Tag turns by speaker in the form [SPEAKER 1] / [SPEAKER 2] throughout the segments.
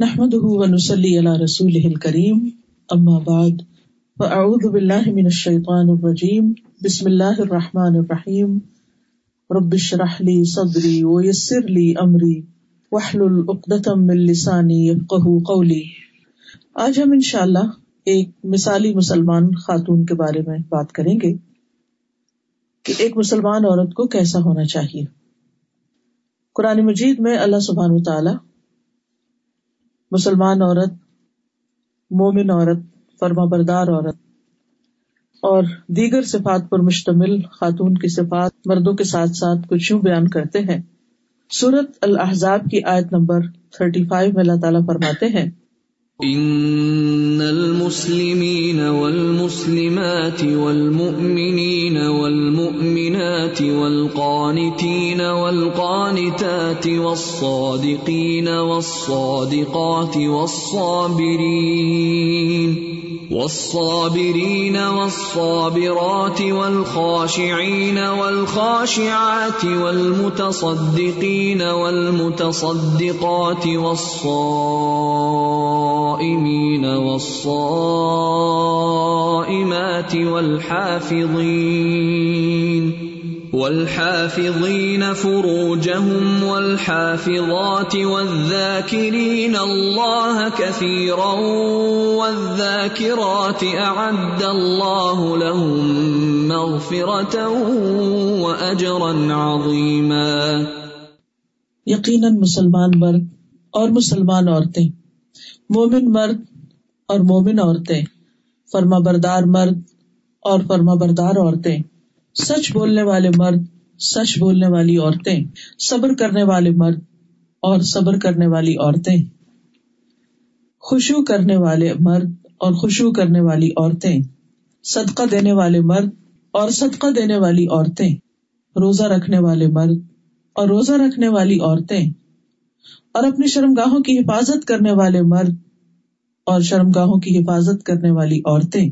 [SPEAKER 1] نحمد ونسلی علی رسول کریم اما بعد فاعوذ باللہ من الشیطان الرجیم بسم اللہ الرحمن الرحیم رب اشرح لی صدری ویسر لی امری واحلل عقدۃ من لسانی یفقهوا قولی آج ہم انشاءاللہ ایک مثالی مسلمان خاتون کے بارے میں بات کریں گے کہ ایک مسلمان عورت کو کیسا ہونا چاہیے۔ قرآن مجید میں اللہ سبحان تعالی مسلمان عورت، مومن عورت، فرما بردار عورت، اور دیگر صفات پر مشتمل خاتون کی صفات مردوں کے ساتھ ساتھ کچھ یوں بیان کرتے ہیں۔ سورت الحضاب کی آیت نمبر تھرٹی فائیو میں اللہ تعالیٰ فرماتے ہیں۔
[SPEAKER 2] ان المسلمين والمسلمات والمؤمنين والمؤمنات والقانتات والقانتين والقانتات والصادقين والصادقات والصابرين والصابرين والصابرات والخاشعين والخاشعات والمتصدقين والمتصدقات والصائمين والصائمات والحافظين والحافظين فروجهم والحافظات والذاكرين الله كثيرا والذاكرات أعد الله لهم مغفرة وأجرا عظيما
[SPEAKER 1] یقیناً مسلمان مرد اور مسلمان عورتیں، مومن مرد اور مومن عورتیں فرما بردار مرد اور فرما بردار عورتیں۔ سچ بولنے والے مرد، سچ بولنے والی عورتیں، صبر کرنے والے مرد اور صبر کرنے والی عورتیں۔ خوشبو کرنے والے مرد اور خوشبو کرنے والی عورتیں۔ صدقہ دینے والے مرد اور صدقہ دینے والی عورتیں۔ روزہ رکھنے والے مرد اور روزہ رکھنے والی عورتیں۔ اور اپنی شرم گاہوں کی حفاظت کرنے والے مرد اور شرم گاہوں کی حفاظت کرنے والی عورتیں۔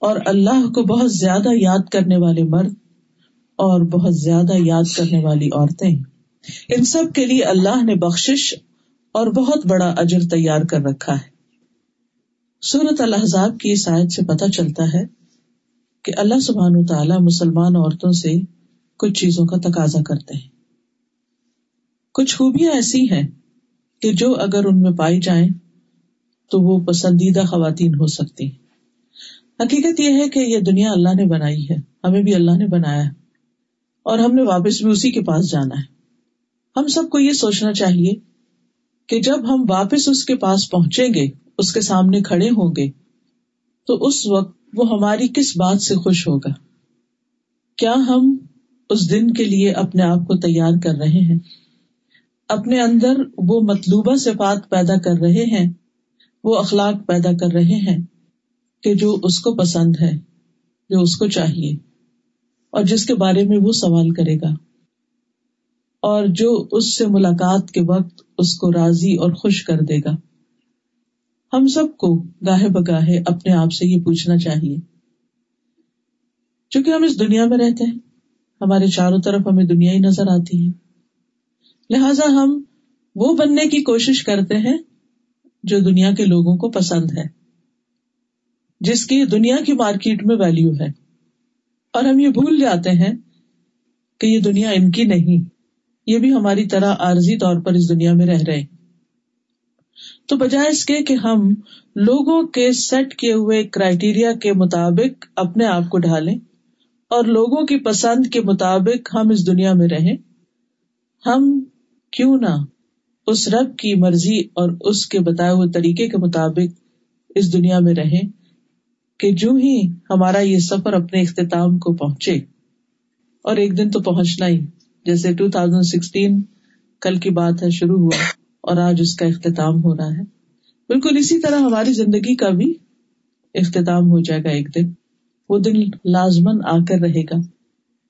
[SPEAKER 1] اور اللہ کو بہت زیادہ یاد کرنے والے مرد اور بہت زیادہ یاد کرنے والی عورتیں۔ ان سب کے لیے اللہ نے بخش اور بہت بڑا اجر تیار کر رکھا ہے۔ سورت الحضاب کی اس آیت سے پتہ چلتا ہے کہ اللہ سبحان تعالیٰ مسلمان عورتوں سے کچھ چیزوں کا تقاضا کرتے ہیں۔ کچھ خوبیاں ایسی ہیں کہ جو اگر ان میں پائی جائیں تو وہ پسندیدہ خواتین ہو سکتی ہیں۔ حقیقت یہ ہے کہ یہ دنیا اللہ نے بنائی ہے، ہمیں بھی اللہ نے بنایا ہے، اور ہم نے واپس بھی اسی کے پاس جانا ہے۔ ہم سب کو یہ سوچنا چاہیے کہ جب ہم واپس اس کے پاس پہنچیں گے، اس کے سامنے کھڑے ہوں گے، تو اس وقت وہ ہماری کس بات سے خوش ہوگا؟ کیا ہم اس دن کے لیے اپنے آپ کو تیار کر رہے ہیں؟ اپنے اندر وہ مطلوبہ صفات پیدا کر رہے ہیں، وہ اخلاق پیدا کر رہے ہیں کہ جو اس کو پسند ہے، جو اس کو چاہیے، اور جس کے بارے میں وہ سوال کرے گا۔ اور جو اس سے ملاقات کے وقت اس کو راضی اور خوش کر دے گا۔ ہم سب کو گاہے بگاہے اپنے آپ سے یہ پوچھنا چاہیے۔ چونکہ ہم اس دنیا میں رہتے ہیں، ہمارے چاروں طرف ہمیں دنیا ہی نظر آتی ہے۔ لہذا ہم وہ بننے کی کوشش کرتے ہیں جو دنیا کے لوگوں کو پسند ہے۔ جس کی دنیا کی مارکیٹ میں ویلو ہے۔ اور ہم یہ بھول جاتے ہیں کہ یہ دنیا ان کی نہیں، یہ بھی ہماری طرح عارضی طور پر اس دنیا میں رہ رہے تو بجائے اس کے کہ ہم لوگوں کے سیٹ کیے ہوئے کرائٹیریا کے مطابق اپنے آپ کو ڈھالیں اور لوگوں کی پسند کے مطابق ہم اس دنیا میں رہیں، ہم کیوں نہ اس رب کی مرضی اور اس کے بتائے ہوئے طریقے کے مطابق اس دنیا میں رہیں۔ کہ جو ہی ہمارا یہ سفر اپنے اختتام کو پہنچے، اور ایک دن تو پہنچنا ہی، جیسے ٹو تھاؤزینڈ سکسٹین کل کی بات ہے، شروع ہوا اور آج اس کا اختتام ہو رہا ہے۔ بالکل اسی طرح ہماری زندگی کا بھی اختتام ہو جائے گا ایک دن۔ وہ دن لازمن آ کر رہے گا۔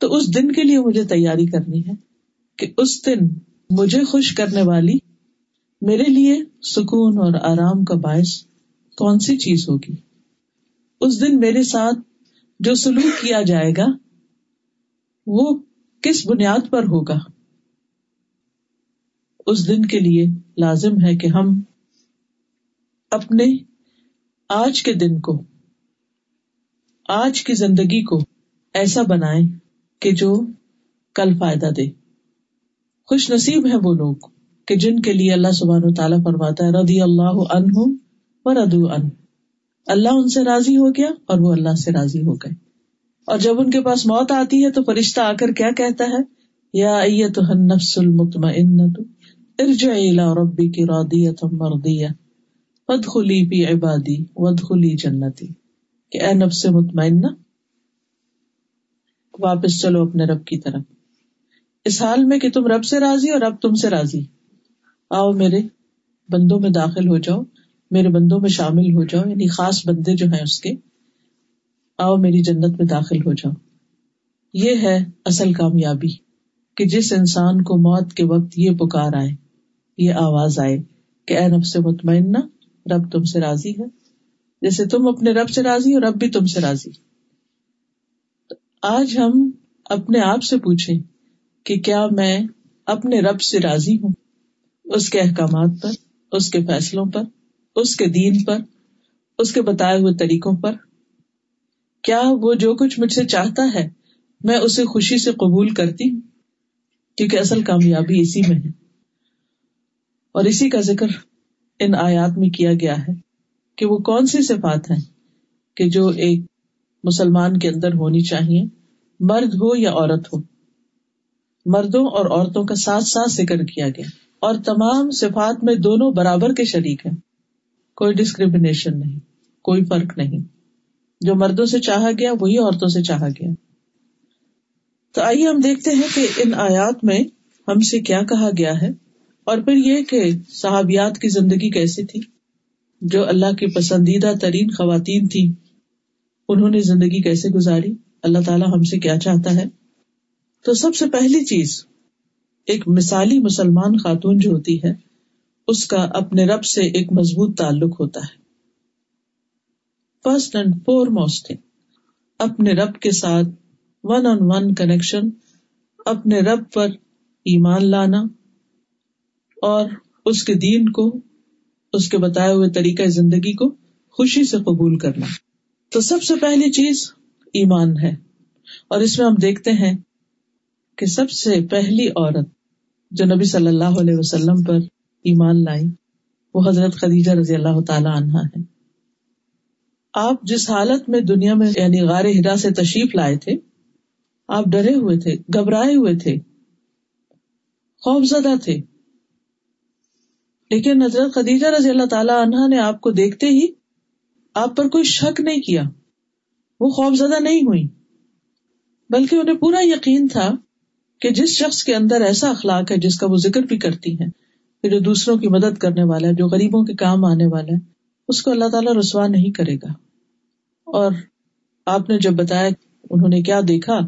[SPEAKER 1] تو اس دن کے لیے مجھے تیاری کرنی ہے کہ اس دن مجھے خوش کرنے والی، میرے لیے سکون اور آرام کا باعث کون سی چیز ہوگی؟ اس دن میرے ساتھ جو سلوک کیا جائے گا، وہ کس بنیاد پر ہوگا؟ اس دن کے لیے لازم ہے کہ ہم اپنے آج کے دن کو، آج کی زندگی کو ایسا بنائیں کہ جو کل فائدہ دے۔ خوش نصیب ہے وہ لوگ کہ جن کے لیے اللہ سبحانہ و تعالیٰ فرماتا ہے، رضی اللہ عنہ و ردو ان اللہ ان سے راضی ہو گیا اور وہ اللہ سے راضی ہو گئے۔ اور جب ان کے پاس موت آتی ہے تو فرشتہ آ کر کیا کہتا ہے؟ یا النفس المطمئنة الى ربك راضية مرضية فادخلي في عبادي کہ اے نفس مطمئنہ، واپس چلو اپنے رب کی طرف۔ اس حال میں کہ تم رب سے راضی اور رب تم سے راضی۔ آؤ میرے بندوں میں داخل ہو جاؤ۔ میرے بندوں میں شامل ہو جاؤ یعنی خاص بندے جو ہیں اس کے، آؤ میری جنت میں داخل ہو جاؤ۔ یہ ہے اصل کامیابی کہ جس انسان کو موت کے وقت یہ پکار آئے، یہ آواز آئے کہ اے نب سے مطمئنہ رب تم سے راضی ہے۔ جیسے تم اپنے رب سے راضی اور رب بھی تم سے راضی۔ آج ہم اپنے آپ سے پوچھیں کہ کیا میں اپنے رب سے راضی ہوں؟ اس کے احکامات پر، اس کے فیصلوں پر۔ اس کے دین پر، اس کے بتائے ہوئے طریقوں پر۔ کیا وہ جو کچھ مجھ سے چاہتا ہے، میں اسے خوشی سے قبول کرتی ہوں؟ کیونکہ اصل کامیابی اسی میں ہے۔ اور اسی کا ذکر ان آیات میں کیا گیا ہے کہ وہ کون سی صفات ہیں کہ جو ایک مسلمان کے اندر ہونی چاہیے، مرد ہو یا عورت ہو۔ مردوں اور عورتوں کا ساتھ ساتھ ذکر کیا گیا۔ اور تمام صفات میں دونوں برابر کے شریک ہیں۔ کوئی ڈسکریمنیشن نہیں، کوئی فرق نہیں۔ جو مردوں سے چاہا گیا، وہی عورتوں سے چاہا گیا۔ تو آئیے ہم دیکھتے ہیں کہ ان آیات میں ہم سے کیا کہا گیا ہے۔ اور پھر یہ کہ صحابیات کی زندگی کیسی تھی۔ جو اللہ کی پسندیدہ ترین خواتین تھی انہوں نے زندگی کیسے گزاری؟ اللہ تعالیٰ ہم سے کیا چاہتا ہے؟ تو سب سے پہلی چیز، ایک مثالی مسلمان خاتون جو ہوتی ہے اس کا اپنے رب سے ایک مضبوط تعلق ہوتا ہے۔ فرسٹ اینڈ فور موسٹ اپنے رب کے ساتھ ون آن ون کنیکشن اپنے رب پر ایمان لانا اور اس کے دین کو، اس کے بتائے ہوئے طریقہ زندگی کو خوشی سے قبول کرنا۔ تو سب سے پہلی چیز ایمان ہے۔ اور اس میں ہم دیکھتے ہیں کہ سب سے پہلی عورت جو نبی صلی اللہ علیہ وسلم پر ایمان لائی، وہ حضرت خدیجہ رضی اللہ تعالی عنہا ہے آپ جس حالت میں دنیا میں یعنی غار ہرا سے تشریف لائے تھے، آپ ڈرے ہوئے تھے، گھبرائے ہوئے تھے، خوف زدہ تھے۔ لیکن حضرت خدیجہ رضی اللہ تعالی عنہا نے آپ کو دیکھتے ہی آپ پر کوئی شک نہیں کیا۔ وہ خوف زدہ نہیں ہوئی بلکہ انہیں پورا یقین تھا کہ جس شخص کے اندر ایسا اخلاق ہے جس کا وہ ذکر بھی کرتی ہے کہ جو دوسروں کی مدد کرنے والا ہے، جو غریبوں کے کام آنے والا ہے، اس کو اللہ تعالیٰ رسوا نہیں کرے گا۔ اور آپ نے جب بتایا انہوں نے کیا دیکھا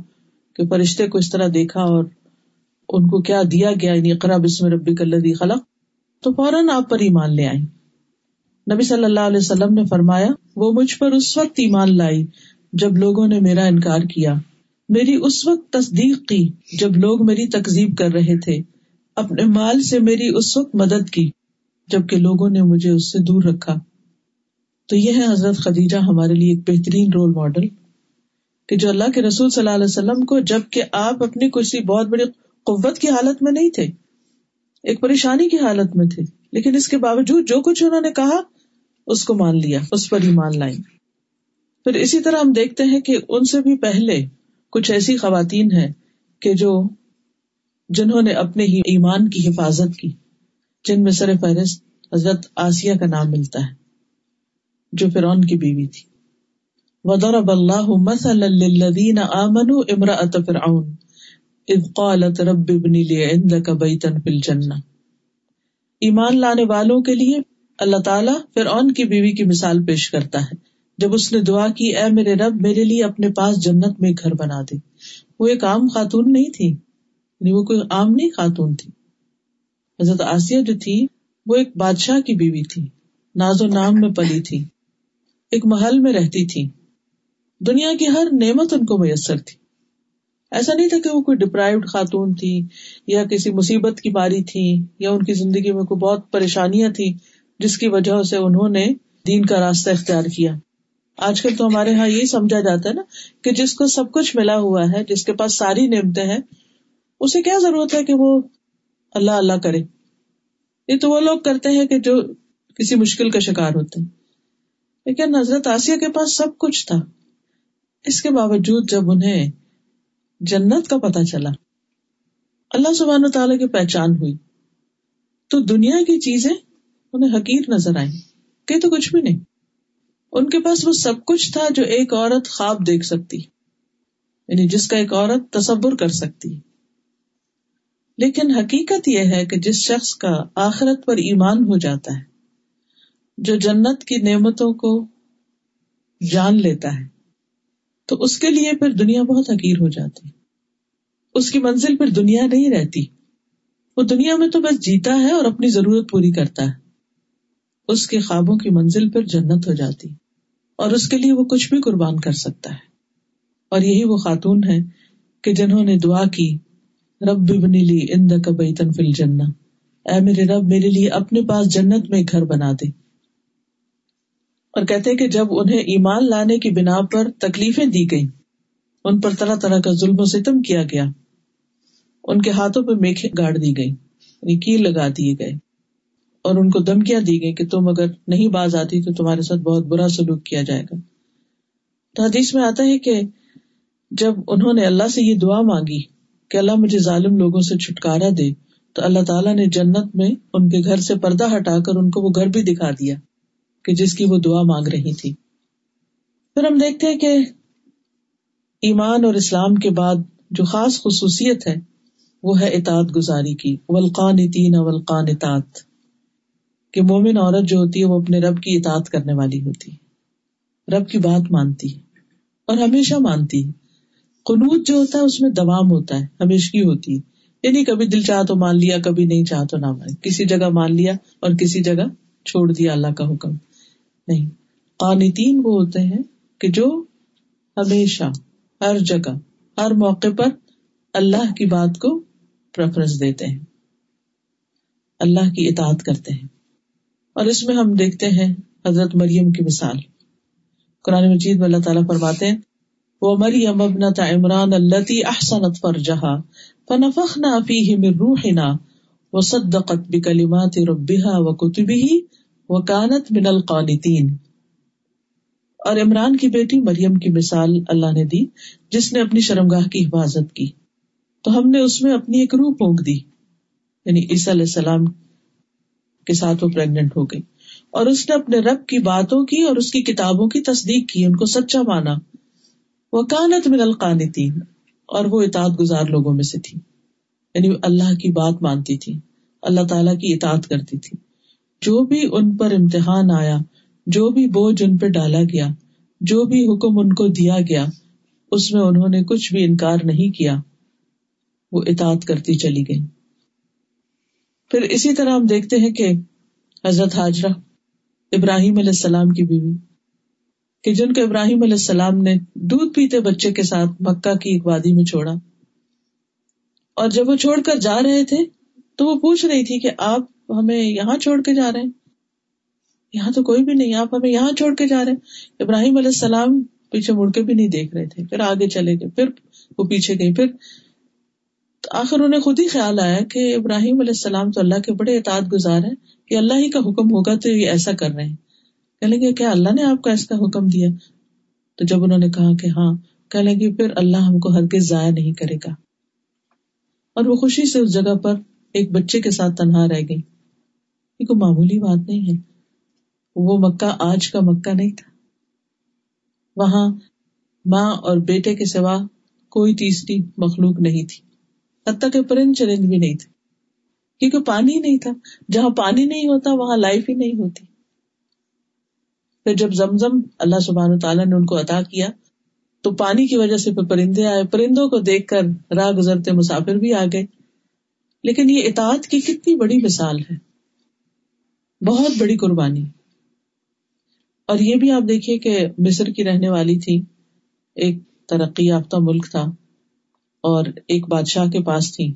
[SPEAKER 1] کہ فرشتے کو اس طرح دیکھا اور ان کو کیا دیا گیا یعنی اقرا بسم ربی کلدی خلق، تو فوراً آپ پر ایمان لے آئی نبی صلی اللہ علیہ وسلم نے فرمایا، وہ مجھ پر اس وقت ایمان لائی جب لوگوں نے میرا انکار کیا۔ میری اس وقت تصدیق کی جب لوگ میری تکزیب کر رہے تھے۔ اپنے مال سے میری اس وقت مدد کی جبکہ لوگوں نے مجھے اس سے دور رکھا۔ تو یہ ہے حضرت خدیجہ ہمارے لیے ایک بہترین رول ماڈل کہ جو اللہ کے رسول صلی اللہ علیہ وسلم کو جبکہ آپ اپنی کسی بہت بڑی قوت کی حالت میں نہیں تھے، ایک پریشانی کی حالت میں تھے، لیکن اس کے باوجود جو کچھ انہوں نے کہا، اس کو مان لیا، اس پر ہی مان لائی۔ پھر اسی طرح ہم دیکھتے ہیں کہ ان سے بھی پہلے کچھ ایسی خواتین ہیں کہ جو جنہوں نے اپنے ہی ایمان کی حفاظت کی، جن میں سر فہرست حضرت آسیہ کا نام ملتا ہے، جو فرعون کی بیوی تھی۔ وضرب اللہ مثلا للذین آمنوا امرأة فرعون اذ قالت رب ابن لی عندك بیتا فی الجنہ ایمان لانے والوں کے لیے اللہ تعالیٰ فرعون کی بیوی کی مثال پیش کرتا ہے۔ جب اس نے دعا کی، اے میرے رب، میرے لیے اپنے پاس جنت میں گھر بنا دے۔ وہ ایک عام خاتون نہیں تھی۔ یعنی وہ کوئی عام نہیں خاتون تھی۔ حضرت آسیہ جو تھی، وہ ایک بادشاہ کی بیوی تھی، ناز و نام میں پلی تھی، ایک محل میں رہتی تھی۔ دنیا کی ہر نعمت ان کو میسر تھی۔ ایسا نہیں تھا کہ وہ کوئی ڈپرائوڈ خاتون تھی، یا کسی مصیبت کی باری تھی، یا ان کی زندگی میں کوئی بہت پریشانیاں تھی جس کی وجہ سے انہوں نے دین کا راستہ اختیار کیا۔ آج کل تو ہمارے یہاں یہی سمجھا جاتا ہے نا کہ جس کو سب کچھ ملا ہوا ہے، جس کے پاس ساری نعمتیں ہیں اسے کیا ضرورت ہے کہ وہ اللہ اللہ کرے؟ یہ تو وہ لوگ کرتے ہیں کہ جو کسی مشکل کا شکار ہوتے ہیں۔ لیکن حضرت آسیہ کے پاس سب کچھ تھا۔ اس کے باوجود جب انہیں جنت کا پتا چلا، اللہ سبحانہ تعالیٰ کی پہچان ہوئی۔ تو دنیا کی چیزیں انہیں حقیر نظر آئی کہ تو کچھ بھی نہیں۔ ان کے پاس وہ سب کچھ تھا جو ایک عورت خواب دیکھ سکتی یعنی جس کا ایک عورت تصور کر سکتی۔ لیکن حقیقت یہ ہے کہ جس شخص کا آخرت پر ایمان ہو جاتا ہے، جو جنت کی نعمتوں کو جان لیتا ہے، تو اس کے لیے پھر دنیا بہت حقیر ہو جاتی۔ اس کی منزل پھر دنیا نہیں رہتی۔ وہ دنیا میں تو بس جیتا ہے اور اپنی ضرورت پوری کرتا ہے۔ اس کے خوابوں کی منزل پھر جنت ہو جاتی۔ اور اس کے لیے وہ کچھ بھی قربان کر سکتا ہے۔ اور یہی وہ خاتون ہے کہ جنہوں نے دعا کی رب بنی لی اند کبئی تنفل جنا اے میرے رب، میرے لیے اپنے پاس جنت میں گھر بنا دے۔ اور کہتے کہ جب انہیں ایمان لانے کی بنا پر تکلیفیں دی گئی ان پر طرح طرح کا ظلم و ستم کیا گیا۔ ان کے ہاتھوں پہ میکھے گاڑ دی گئی یعنی کیل لگا دیے گئے۔ اور ان کو دمکیاں دی گئی کہ تم اگر نہیں باز آتی تو تمہارے ساتھ بہت برا سلوک کیا جائے گا۔ تو حدیث میں آتا ہے کہ جب انہوں نے اللہ سے یہ دعا مانگی کہ اللہ مجھے ظالم لوگوں سے چھٹکارا دے، تو اللہ تعالیٰ نے جنت میں ان کے گھر سے پردہ ہٹا کر ان کو وہ گھر بھی دکھا دیا کہ جس کی وہ دعا مانگ رہی تھی۔ پھر ہم دیکھتے ہیں کہ ایمان اور اسلام کے بعد جو خاص خصوصیت ہے، وہ ہے اطاعت گزاری کی۔ ولقان تین ولقان اطاط کہ مومن عورت جو ہوتی ہے، وہ اپنے رب کی اطاعت کرنے والی ہوتی ہے۔ رب کی بات مانتی ہے اور ہمیشہ مانتی ہے۔ قنوت جو ہوتا ہے، اس میں دوام ہوتا ہے، ہمیشہ ہوتی ہے۔ یعنی کبھی دل چاہ تو مان لیا، کبھی نہیں چاہ تو نہ مان کسی جگہ مان لیا اور کسی جگہ چھوڑ دیا اللہ کا حکم۔ نہیں۔ قانتین وہ ہوتے ہیں کہ جو ہمیشہ، ہر جگہ، ہر موقع پر اللہ کی بات کو پریفرنس دیتے ہیں۔ اللہ کی اطاعت کرتے ہیں۔ اور اس میں ہم دیکھتے ہیں حضرت مریم کی مثال۔ قرآن مجید میں اللہ تعالیٰ فرماتے ہیں وہ مریم ابنت عمران اللہ احسنت فرجہا، فنفخنا فیہ من روحنا، وصدقت بکلمات ربها وکتبہ وکانت من القانتین۔ اور عمران کی بیٹی مریم کی مثال اللہ نے دی، جس نے اپنی شرمگاہ کی حفاظت کی۔ تو ہم نے اس میں اپنی ایک روح پونک دی یعنی عیسیٰ علیہ السلام کے ساتھ وہ پریگنٹ ہو گئی۔ اور اس نے اپنے رب کی باتوں کی اور اس کی کتابوں کی تصدیق کی، ان کو سچا مانا۔ وہ کانت من القانتین، اور وہ اطاعت گزار لوگوں میں سے تھی۔ یعنی اللہ کی بات مانتی تھی، اللہ تعالیٰ کی اطاعت کرتی تھی۔ جو بھی ان پر امتحان آیا، جو بھی بوجھ ان پہ ڈالا گیا، جو بھی حکم ان کو دیا گیا، اس میں انہوں نے کچھ بھی انکار نہیں کیا، وہ اطاعت کرتی چلی گئی۔ پھر اسی طرح ہم دیکھتے ہیں کہ حضرت حاجرہ ابراہیم علیہ السلام کی بیوی کہ جن کو ابراہیم علیہ السلام نے دودھ پیتے بچے کے ساتھ مکہ کی ایک وادی میں چھوڑا۔ اور جب وہ چھوڑ کر جا رہے تھے تو وہ پوچھ رہی تھی کہ آپ ہمیں یہاں چھوڑ کے جا رہے ہیں؟ یہاں تو کوئی بھی نہیں، آپ ہمیں یہاں چھوڑ کے جا رہے ہیں۔ ابراہیم علیہ السلام پیچھے مڑ کے بھی نہیں دیکھ رہے تھے، پھر آگے چلے گئے، پھر وہ پیچھے گئی پھر آخر انہیں خود ہی خیال آیا کہ ابراہیم علیہ السلام تو اللہ کے بڑے اطاعت گزار ہیں کہ اللہ ہی کا حکم ہوگا تو یہ ایسا کر رہے ہیں۔ کہ لگے کیا اللہ نے آپ کو ایسا حکم دیا۔ تو جب انہوں نے کہا کہ ہاں کہ لگے پھر اللہ ہم کو ہرگز ضائع نہیں کرے گا۔ اور وہ خوشی سے اس جگہ پر ایک بچے کے ساتھ تنہا رہ گئی۔ یہ کوئی معمولی بات نہیں ہے۔ وہ مکہ آج کا مکہ نہیں تھا۔ وہاں ماں اور بیٹے کے سوا کوئی تیسری مخلوق نہیں تھی۔ حتیٰ کہ پرند چرند بھی نہیں تھے۔ کیونکہ پانی نہیں تھا۔ جہاں پانی نہیں ہوتا، وہاں لائف ہی نہیں ہوتی۔ پھر جب زمزم اللہ سبحان تعالیٰ نے ان کو عطا کیا، تو پانی کی وجہ سے پھر پرندے آئے، پرندوں کو دیکھ کر راہ گزرتے مسافر بھی آ گئے لیکن یہ اطاعت کی کتنی بڑی مثال ہے۔ بہت بڑی قربانی۔ اور یہ بھی آپ دیکھیے کہ مصر کی رہنے والی تھی، ایک ترقی یافتہ ملک تھا اور ایک بادشاہ کے پاس تھی۔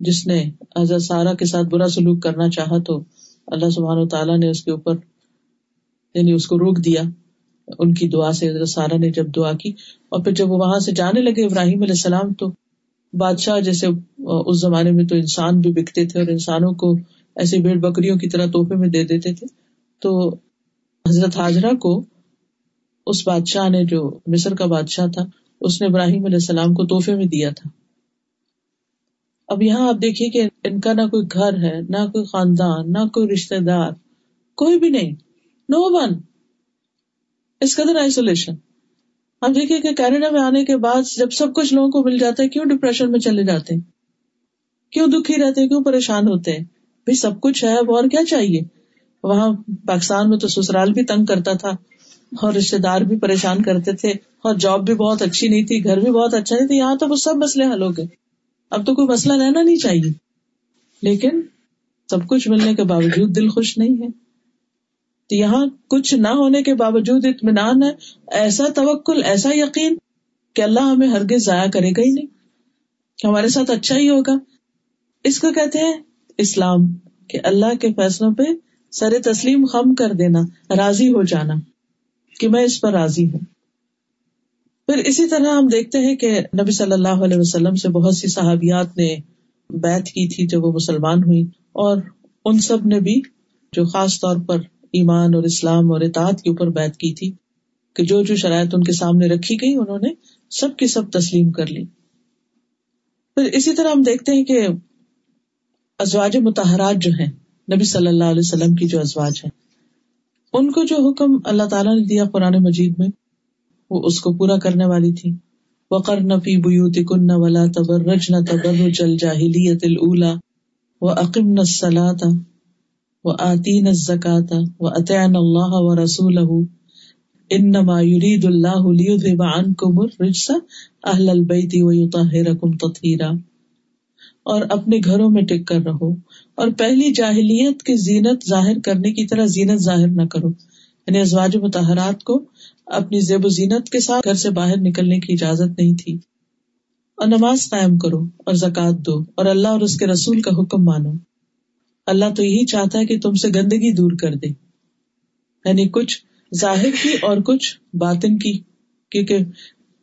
[SPEAKER 1] جس نے حضرت سارا کے ساتھ برا سلوک کرنا چاہا تو اللہ سبحان و تعالیٰ نے اس کے اوپر یعنی اس کو روک دیا، ان کی دعا سے سارا نے جب دعا کی، اور پھر جب وہ وہاں سے جانے لگے ابراہیم علیہ السلام تو بادشاہ جیسے اس زمانے میں تو انسان بھی بکتے تھے اور انسانوں کو ایسے بھیڑ بکریوں کی طرح تحفے میں دے دیتے تھے۔ تو حضرت حاجرہ کو اس بادشاہ نے جو مصر کا بادشاہ تھا، اس نے ابراہیم علیہ السلام کو تحفے میں دیا تھا۔ اب یہاں آپ دیکھیے کہ ان کا نہ کوئی گھر ہے، نہ کوئی خاندان، نہ کوئی رشتے دار، کوئی بھی نہیں۔ نو ون اس قدر آئسولیشن ہم دیکھیے کہ کینیڈا میں آنے کے بعد جب سب کچھ لوگوں کو مل جاتا ہے، کیوں ڈپریشن میں چلے جاتے ہیں؟ کیوں دکھی رہتے ہیں؟ کیوں پریشان ہوتے ہیں؟ بھائی سب کچھ ہے، اب اور کیا چاہیے؟ وہاں پاکستان میں تو سسرال بھی تنگ کرتا تھا اور رشتے دار بھی پریشان کرتے تھے اور جاب بھی بہت اچھی نہیں تھی، گھر بھی بہت اچھا نہیں تھا، یہاں تو وہ سب مسئلے حل ہو گئے۔ اب تو کوئی مسئلہ رہنا نہیں چاہیے۔ لیکن سب کچھ ملنے کے باوجود دل خوش نہیں ہے۔ تو یہاں کچھ نہ ہونے کے باوجود اطمینان ہے، ایسا توکل، ایسا یقین کہ اللہ ہمیں ہرگز ضائع کرے گا ہی نہیں۔ ہمارے ساتھ اچھا ہی ہوگا۔ اس کو کہتے ہیں اسلام، کہ اللہ کے فیصلوں پہ سر تسلیم خم کر دینا، راضی ہو جانا، کہ میں اس پر راضی ہوں۔ پھر اسی طرح ہم دیکھتے ہیں کہ نبی صلی اللہ علیہ وسلم سے بہت سی صحابیات نے بیت کی تھی جب وہ مسلمان ہوئی اور ان سب نے بھی جو خاص طور پر ایمان اور اسلام اور اطاعت کے اوپر بیت کی تھی کہ جو جو شرائط ان کے سامنے رکھی گئی، انہوں نے سب کی سب تسلیم کر لی۔ پھر اسی طرح ہم دیکھتے ہیں کہ ازواج متحرات جو ہیں، نبی صلی اللہ علیہ وسلم کی جو ازواج ہیں، ان کو جو حکم اللہ تعالیٰ نے دیا قرآن مجید میں، وہ اس کو پورا کرنے والی تھی۔ وقر نفی بیوت کن ولا تبر رج نہ تبر جل جاہلیت الا و عقیم نسلاتا و آتین الزکاتا و اطعن اللہ و رسول انما يريد الله ليذهب عنكم الرجس اهل البيت ويطهركم تطهيرا اور اپنے گھروں میں ٹک کر رہو اور پہلی جاہلیت کی زینت ظاہر کرنے کی طرح زینت ظاہر نہ کرو. یعنی ازواج متحرات کو اپنی زیب و زینت کے ساتھ گھر سے باہر نکلنے کی اجازت نہیں تھی. اور نماز قائم کرو اور زکات دو اور اللہ اور اس کے رسول کا حکم مانو. اللہ تو یہی چاہتا ہے کہ تم سے گندگی دور کر دے۔ یعنی کچھ ظاہر کی اور کچھ باطن کی۔ کیونکہ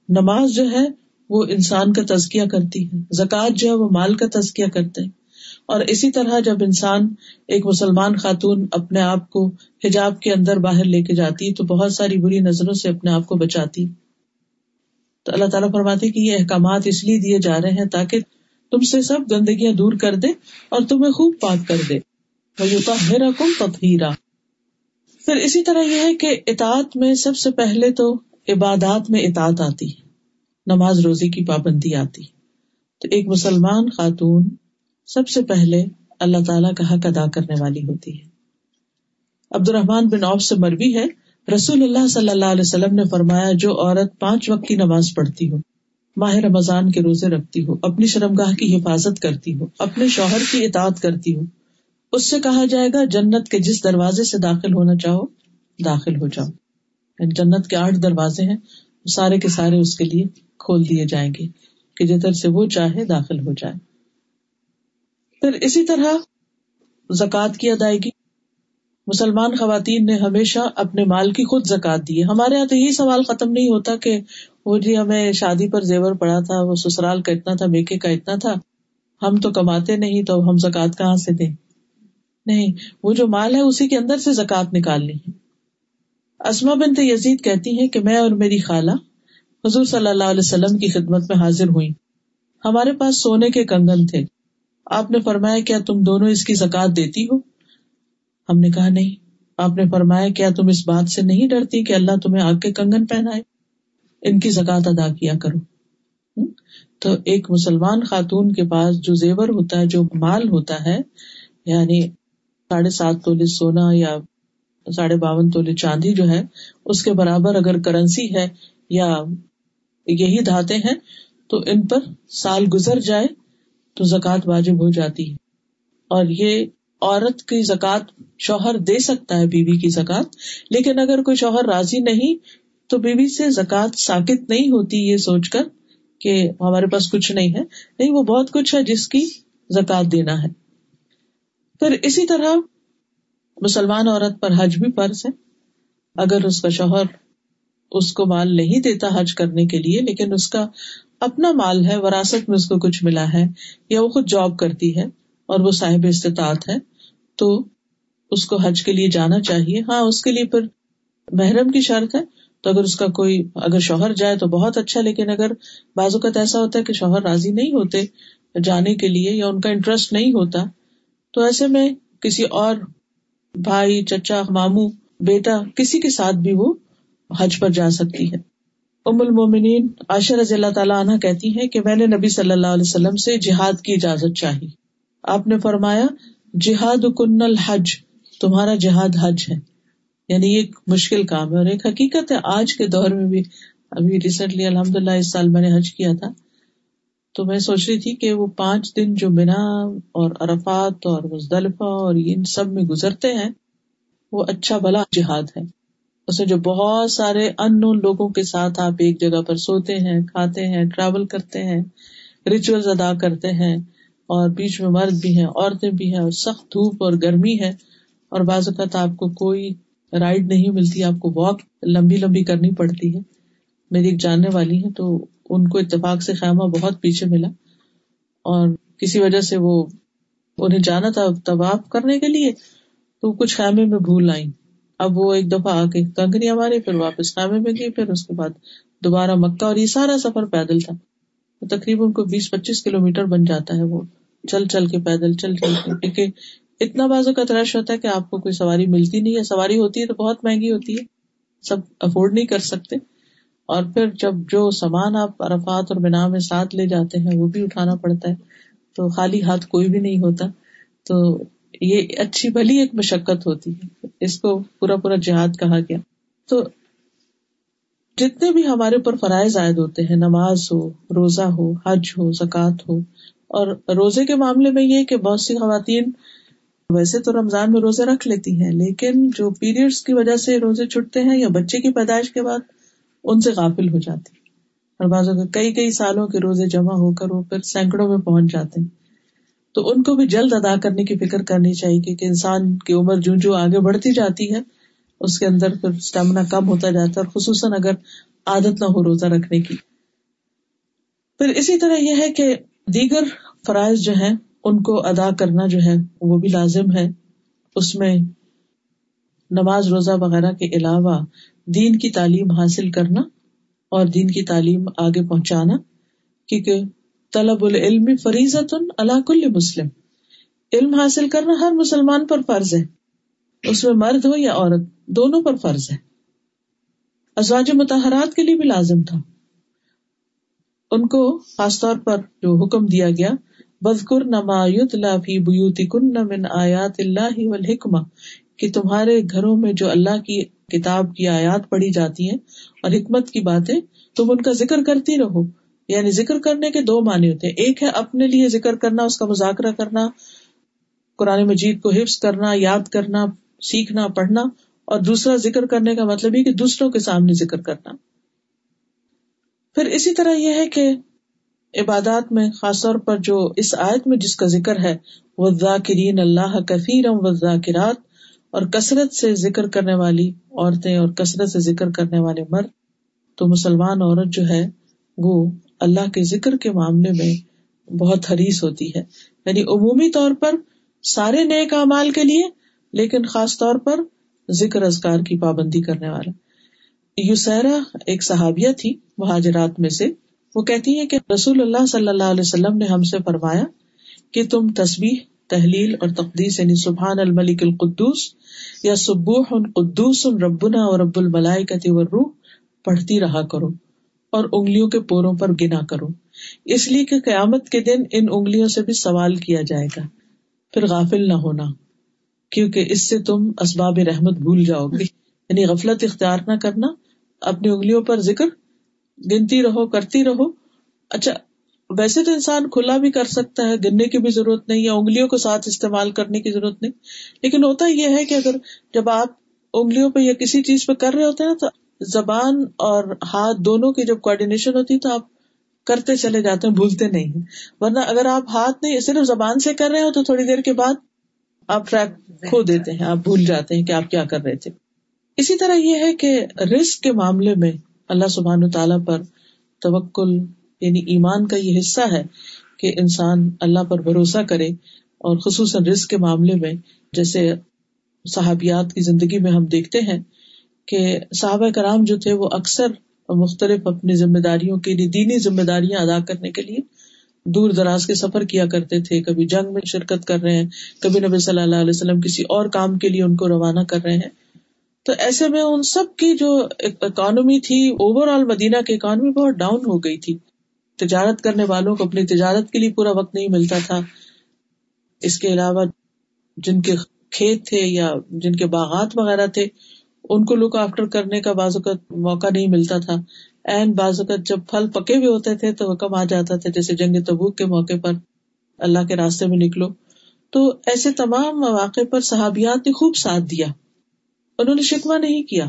[SPEAKER 1] نماز جو ہے وہ انسان کا تزکیہ کرتی ہے۔ زکوٰۃ جو ہے وہ مال کا تزکیہ کرتے ہیں اور اسی طرح جب انسان ایک مسلمان خاتون اپنے آپ کو حجاب کے اندر باہر لے کے جاتی تو بہت ساری بری نظروں سے اپنے آپ کو بچاتی تو اللہ تعالیٰ فرماتے کہ یہ احکامات اس لیے دیے جا رہے ہیں تاکہ تم سے سب گندگیاں دور کر دے اور تمہیں خوب پاک کر دے۔ میرا کم پھر اسی طرح یہ ہے کہ اطاعت میں سب سے پہلے تو عبادات میں اطاعت آتی ہے نماز روزی کی پابندی آتی۔ تو ایک مسلمان خاتون سب سے پہلے اللہ تعالیٰ کا حق ادا کرنے والی ہوتی ہے۔ عبد الرحمان بن عوف سے مربی ہے، رسول اللہ صلی اللہ علیہ وسلم نے فرمایا، جو عورت پانچ وقت کی نماز پڑھتی ہو ماہ رمضان کے روزے رکھتی ہو اپنی شرمگاہ کی حفاظت کرتی ہو اپنے شوہر کی اطاعت کرتی ہو اس سے کہا جائے گا، جنت کے جس دروازے سے داخل ہونا چاہو، داخل ہو جاؤ۔ یعنی جنت کے آٹھ دروازے ہیں، سارے کے سارے اس کے لیے کھول دیے جائیں گے کہ جدھر سے وہ چاہے داخل ہو جائے۔ پھر اسی طرح زکوٰۃ کی ادائیگی۔ مسلمان خواتین نے ہمیشہ اپنے مال کی خود زکات دی ہے۔ ہمارے یہاں تو یہی سوال ختم نہیں ہوتا کہ وہ جی ہمیں شادی پر زیور پڑا تھا، وہ سسرال کا اتنا تھا، میکے کا اتنا تھا، ہم تو کماتے نہیں، تو ہم زکات کہاں سے دیں؟ نہیں، وہ جو مال ہے اسی کے اندر سے زکات نکالنی ہے۔ اسما بنت یزید کہتی ہیں کہ میں اور میری خالہ حضور صلی اللہ علیہ وسلم کی خدمت میں حاضر ہوئی ہمارے پاس سونے کے کنگن تھے۔ آپ نے فرمایا، کیا تم دونوں اس کی زکات دیتی ہو؟ ہم نے کہا، نہیں، آپ نے فرمایا، کیا تم اس بات سے نہیں ڈرتی کہ اللہ تمہیں آگ کے کنگن پہنائے؟ ان کی زکات ادا کیا کرو۔ تو ایک مسلمان خاتون کے پاس جو زیور ہوتا ہے، جو مال ہوتا ہے یعنی ساڑھے سات تولے سونا یا ساڑھے باون تولے چاندی جو ہے، اس کے برابر اگر کرنسی ہے یا یہی دھاتے ہیں، تو ان پر سال گزر جائے تو زکوٰۃ واجب ہو جاتی ہے۔ اور یہ عورت کی زکوٰۃ شوہر دے سکتا ہے، بیوی کی زکات لیکن اگر کوئی شوہر راضی نہیں، تو بیوی سے زکات ساکت نہیں ہوتی، یہ سوچ کر کہ ہمارے پاس کچھ نہیں ہے۔ نہیں، وہ بہت کچھ ہے جس کی زکات دینا ہے۔ پھر اسی طرح مسلمان عورت پر حج بھی فرض ہے۔ اگر اس کا شوہر اس کو مال نہیں دیتا حج کرنے کے لیے، لیکن اس کا اپنا مال ہے، وراثت میں اس کو کچھ ملا ہے، یا وہ خود جاب کرتی ہے اور وہ صاحب استطاعت ہے تو اس کو حج کے لیے جانا چاہیے۔ ہاں اس کے لیے پھر محرم کی شرط ہے۔ تو اگر اس کا کوئی، اگر شوہر جائے تو بہت اچھا لیکن اگر بعض اوقات ایسا ہوتا ہے کہ شوہر راضی نہیں ہوتے جانے کے لیے یا ان کا انٹرسٹ نہیں ہوتا، تو ایسے میں کسی اور بھائی، چچا مامو بیٹا کسی کے ساتھ بھی وہ حج پر جا سکتی ہے۔ ام المومنین عائشہ رضی اللہ تعالیٰ عنہ کہتی ہے کہ میں نے نبی صلی اللہ علیہ وسلم سے جہاد کی اجازت چاہی۔ آپ نے فرمایا جہاد کن الحج تمہارا جہاد حج ہے۔ یعنی یہ ایک مشکل کام ہے اور ایک حقیقت ہے۔ آج کے دور میں بھی، ابھی ریسنٹلی الحمد للہ اس سال میں نے حج کیا تھا۔ تو میں سوچ رہی تھی کہ وہ پانچ دن جو مینا اور عرفات اور مزدلفہ اور ان سب میں گزرتے ہیں، وہ اچھا بلا جہاد ہے۔ اس میں جو بہت سارے ان نون لوگوں کے ساتھ آپ ایک جگہ پر سوتے ہیں، کھاتے ہیں ٹریول کرتے ہیں ریچول ادا کرتے ہیں۔ اور بیچ میں مرد بھی ہیں، عورتیں بھی ہیں اور سخت دھوپ اور گرمی ہے اور بعض اوقات آپ کو کوئی رائڈ نہیں ملتی، آپ کو واک لمبی لمبی کرنی پڑتی ہے۔ میری ایک جاننے والی ہے تو ان کو اتفاق سے خیمہ بہت پیچھے ملا اور کسی وجہ سے وہ انہیں جانا تھا طباف کرنے کے لیے تو کچھ خیمے میں بھول آئی اب وہ ایک دفعہ آ کے کنکریاں ماری پھر واپس خیمے میں گئی پھر اس کے بعد دوبارہ مکہ اور یہ سارا سفر پیدل تھا۔ تقریباً کو بیس پچیس کلو میٹر بن جاتا ہے وہ۔ چل چل کے پیدل، چل چل کے۔ کیونکہ اتنا بازو کا ترش ہوتا ہے کہ آپ کو کوئی سواری ملتی نہیں ہے۔ سواری ہوتی ہے تو بہت مہنگی ہوتی ہے۔ سب افورڈ نہیں کر سکتے۔ اور پھر جب جو سامان آپ ارفات اور بنا میں ساتھ لے جاتے ہیں، وہ بھی اٹھانا پڑتا ہے۔ تو خالی ہاتھ کوئی بھی نہیں ہوتا۔ تو یہ اچھی بھلی ایک مشقت ہوتی ہے۔ اس کو پورا پورا جہاد کہا گیا۔ تو جتنے بھی ہمارے اوپر فرائض عائد ہوتے ہیں، نماز ہو، روزہ ہو، حج ہو، زکوٰۃ ہو، اور روزے کے معاملے میں یہ کہ بہت سی خواتین ویسے تو رمضان میں روزے رکھ لیتی ہیں، لیکن جو پیریڈس کی وجہ سے روزے چھٹتے ہیں یا بچے کی پیدائش کے بعد، ان سے غافل ہو جاتی اور بعضوں کے کئی کئی سالوں کے روزے جمع ہو کر وہ پھر سینکڑوں میں پہنچ جاتے ہیں۔ تو ان کو بھی جلد ادا کرنے کی فکر کرنی چاہیے کیونکہ انسان کی عمر جو جو آگے بڑھتی جاتی ہے۔ اس کے اندر پھر اسٹیمنا کم ہوتا جاتا ہے اور خصوصاً اگر عادت نہ ہو روزہ رکھنے کی۔ پھر اسی طرح یہ ہے کہ دیگر فرائض جو ہیں، ان کو ادا کرنا جو ہے، وہ بھی لازم ہے۔ اس میں نماز روزہ وغیرہ کے علاوہ دین کی تعلیم حاصل کرنا اور دین کی تعلیم آگے پہنچانا، کیونکہ طلب العلم فریضت اللہ کل مسلم۔ علم حاصل کرنا ہر مسلمان پر فرض ہے۔ اس میں مرد ہو یا عورت۔ دونوں پر فرض ہے۔ ازواج متحرات کے لیے بھی لازم تھا۔ ان کو خاص طور پر جو حکم دیا گیا بذکر نمایت لافی بیوتی کن من آیات اللہ والحکمہ کہ تمہارے گھروں میں جو اللہ کی کتاب کی آیات پڑھی جاتی ہیں اور حکمت کی باتیں، تم ان کا ذکر کرتی رہو۔ یعنی ذکر کرنے کے دو معنی ہوتے ہیں۔ ایک ہے اپنے لیے ذکر کرنا، اس کا مذاکرہ کرنا، قرآن مجید کو حفظ کرنا، یاد کرنا، سیکھنا، پڑھنا۔ اور دوسرا ذکر کرنے کا مطلب یہ کہ دوسروں کے سامنے ذکر کرنا۔ پھر اسی طرح یہ ہے کہ عبادات میں خاص طور پر جو اس آیت میں جس کا ذکر ہے وہ ذاکرین اللہ کثیر و ذاکرات اور کثرت سے ذکر کرنے والی عورتیں اور کثرت سے ذکر کرنے والے مرد، تو مسلمان عورت جو ہے، وہ اللہ کے ذکر کے معاملے میں بہت حریث ہوتی ہے۔ یعنی عمومی طور پر سارے نیک اعمال کے لیے، لیکن خاص طور پر ذکر ازکار کی پابندی کرنے والا۔ یوسیرا ایک صحابیہ تھی، مہاجرات میں سے۔ وہ کہتی ہے کہ رسول اللہ صلی اللہ علیہ وسلم نے ہم سے فرمایا کہ تم تصبیح تحلیل اور تقدیس یعنی سبحان الملک القدوس یا سبوح قدوس ربنا اور رب الملائکتی والروح پڑھتی رہا کرو اور انگلیوں کے پوروں پر گنا کرو۔ اس لیے کہ قیامت کے دن ان انگلیوں سے بھی سوال کیا جائے گا۔ پھر غافل نہ ہونا۔ کیونکہ اس سے تم اسباب رحمت بھول جاؤ گی یعنی غفلت اختیار نہ کرنا، اپنی انگلیوں پر ذکر، گنتی رہو، کرتی رہو۔ اچھا ویسے تو انسان کھلا بھی کر سکتا ہے، گننے کی بھی ضرورت نہیں، یا انگلیوں کو ساتھ استعمال کرنے کی ضرورت نہیں۔ لیکن ہوتا یہ ہے کہ اگر جب آپ انگلیوں پہ یا کسی چیز پہ کر رہے ہوتے ہیں نا، تو زبان اور ہاتھ دونوں کی جب کوآڈینیشن ہوتی ہے تو آپ کرتے چلے جاتے ہیں، بھولتے نہیں ورنہ اگر آپ ہاتھ نہیں، صرف زبان سے کر رہے ہو تو تھوڑی دیر کے بعد آپ ٹریک کھو دیتے ہیں، آپ بھول جاتے ہیں کہ آپ کیا کر رہے تھے۔ اسی طرح یہ ہے کہ رسک کے معاملے میں اللہ سبحان تعالیٰ پر توکل یعنی ایمان کا یہ حصہ ہے کہ انسان اللہ پر بھروسہ کرے اور خصوصاً رزق کے معاملے میں، جیسے صحابیات کی زندگی میں ہم دیکھتے ہیں کہ صحابہ کرام جو تھے وہ اکثر مختلف اپنی ذمہ داریوں کے لیے، دینی ذمہ داریاں ادا کرنے کے لیے دور دراز کے سفر کیا کرتے تھے، کبھی جنگ میں شرکت کر رہے ہیں، کبھی نبی صلی اللہ علیہ وسلم کسی اور کام کے لیے ان کو روانہ کر رہے ہیں۔ تو ایسے میں ان سب کی جو اکانومی تھی اوور آل مدینہ کی اکانومی بہت ڈاؤن ہو گئی تھی۔ تجارت کرنے والوں کو اپنی تجارت کے لیے پورا وقت نہیں ملتا تھا۔ اس کے علاوہ جن کے کھیت تھے یا جن کے باغات وغیرہ تھے، ان کو لک آفٹر کرنے کا بعض اوقات موقع نہیں ملتا تھا۔ این بعض اوقات جب پھل پکے ہوئے ہوتے تھے تو حکم آ جاتا تھا، جیسے جنگ تبوک کے موقع پر اللہ کے راستے میں نکلو۔ تو ایسے تمام مواقع پر صحابیات نے خوب ساتھ دیا۔ انہوں نے شکوا نہیں کیا۔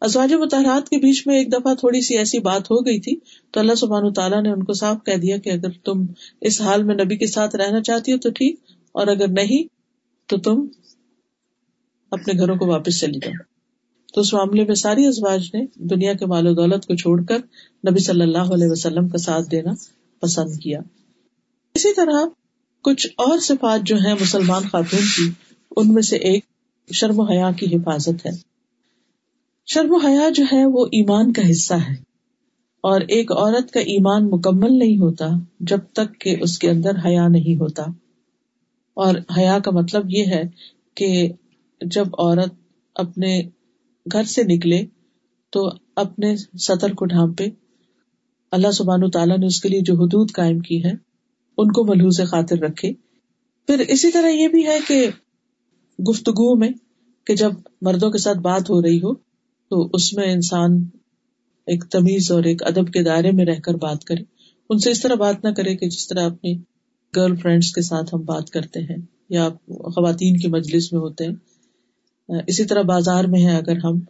[SPEAKER 1] ازواج متحرات کے بیچ میں ایک دفعہ تھوڑی سی ایسی بات ہو گئی تھی، تو اللہ سبحان تعالیٰ نے ان کو صاف کہہ دیا کہ اگر تم اس حال میں نبی کے ساتھ رہنا چاہتی ہو تو ٹھیک، اور اگر نہیں تو تم اپنے گھروں کو واپس چلی جاؤ۔ تو اس معاملے میں ساری ازواج نے دنیا کے مال و دولت کو چھوڑ کر نبی صلی اللہ علیہ وسلم کا ساتھ دینا پسند کیا۔ اسی طرح کچھ اور صفات جو ہیں مسلمان خاتون کی، ان میں سے ایک شرم و حیا کی حفاظت ہے۔ شرم و حیا جو ہے وہ ایمان کا حصہ ہے۔ اور ایک عورت کا ایمان مکمل نہیں ہوتا جب تک کہ اس کے اندر حیا نہیں ہوتا۔ اور حیا کا مطلب یہ ہے کہ جب عورت اپنے گھر سے نکلے تو اپنے سطر کو ڈھانپے اللہ سبحان تعالیٰ نے اس کے لیے جو حدود قائم کی ہے ان کو ملحوظ خاطر رکھے۔ پھر اسی طرح یہ بھی ہے کہ گفتگو میں کہ جب مردوں کے ساتھ بات ہو رہی ہو، تو اس میں انسان ایک تمیز اور ایک ادب کے دائرے میں رہ کر بات کرے۔ ان سے اس طرح بات نہ کرے کہ جس طرح اپنی گرل فرینڈس کے ساتھ ہم بات کرتے ہیں یا خواتین کی مجلس میں ہوتے ہیں۔ اسی طرح بازار میں ہے اگر ہم،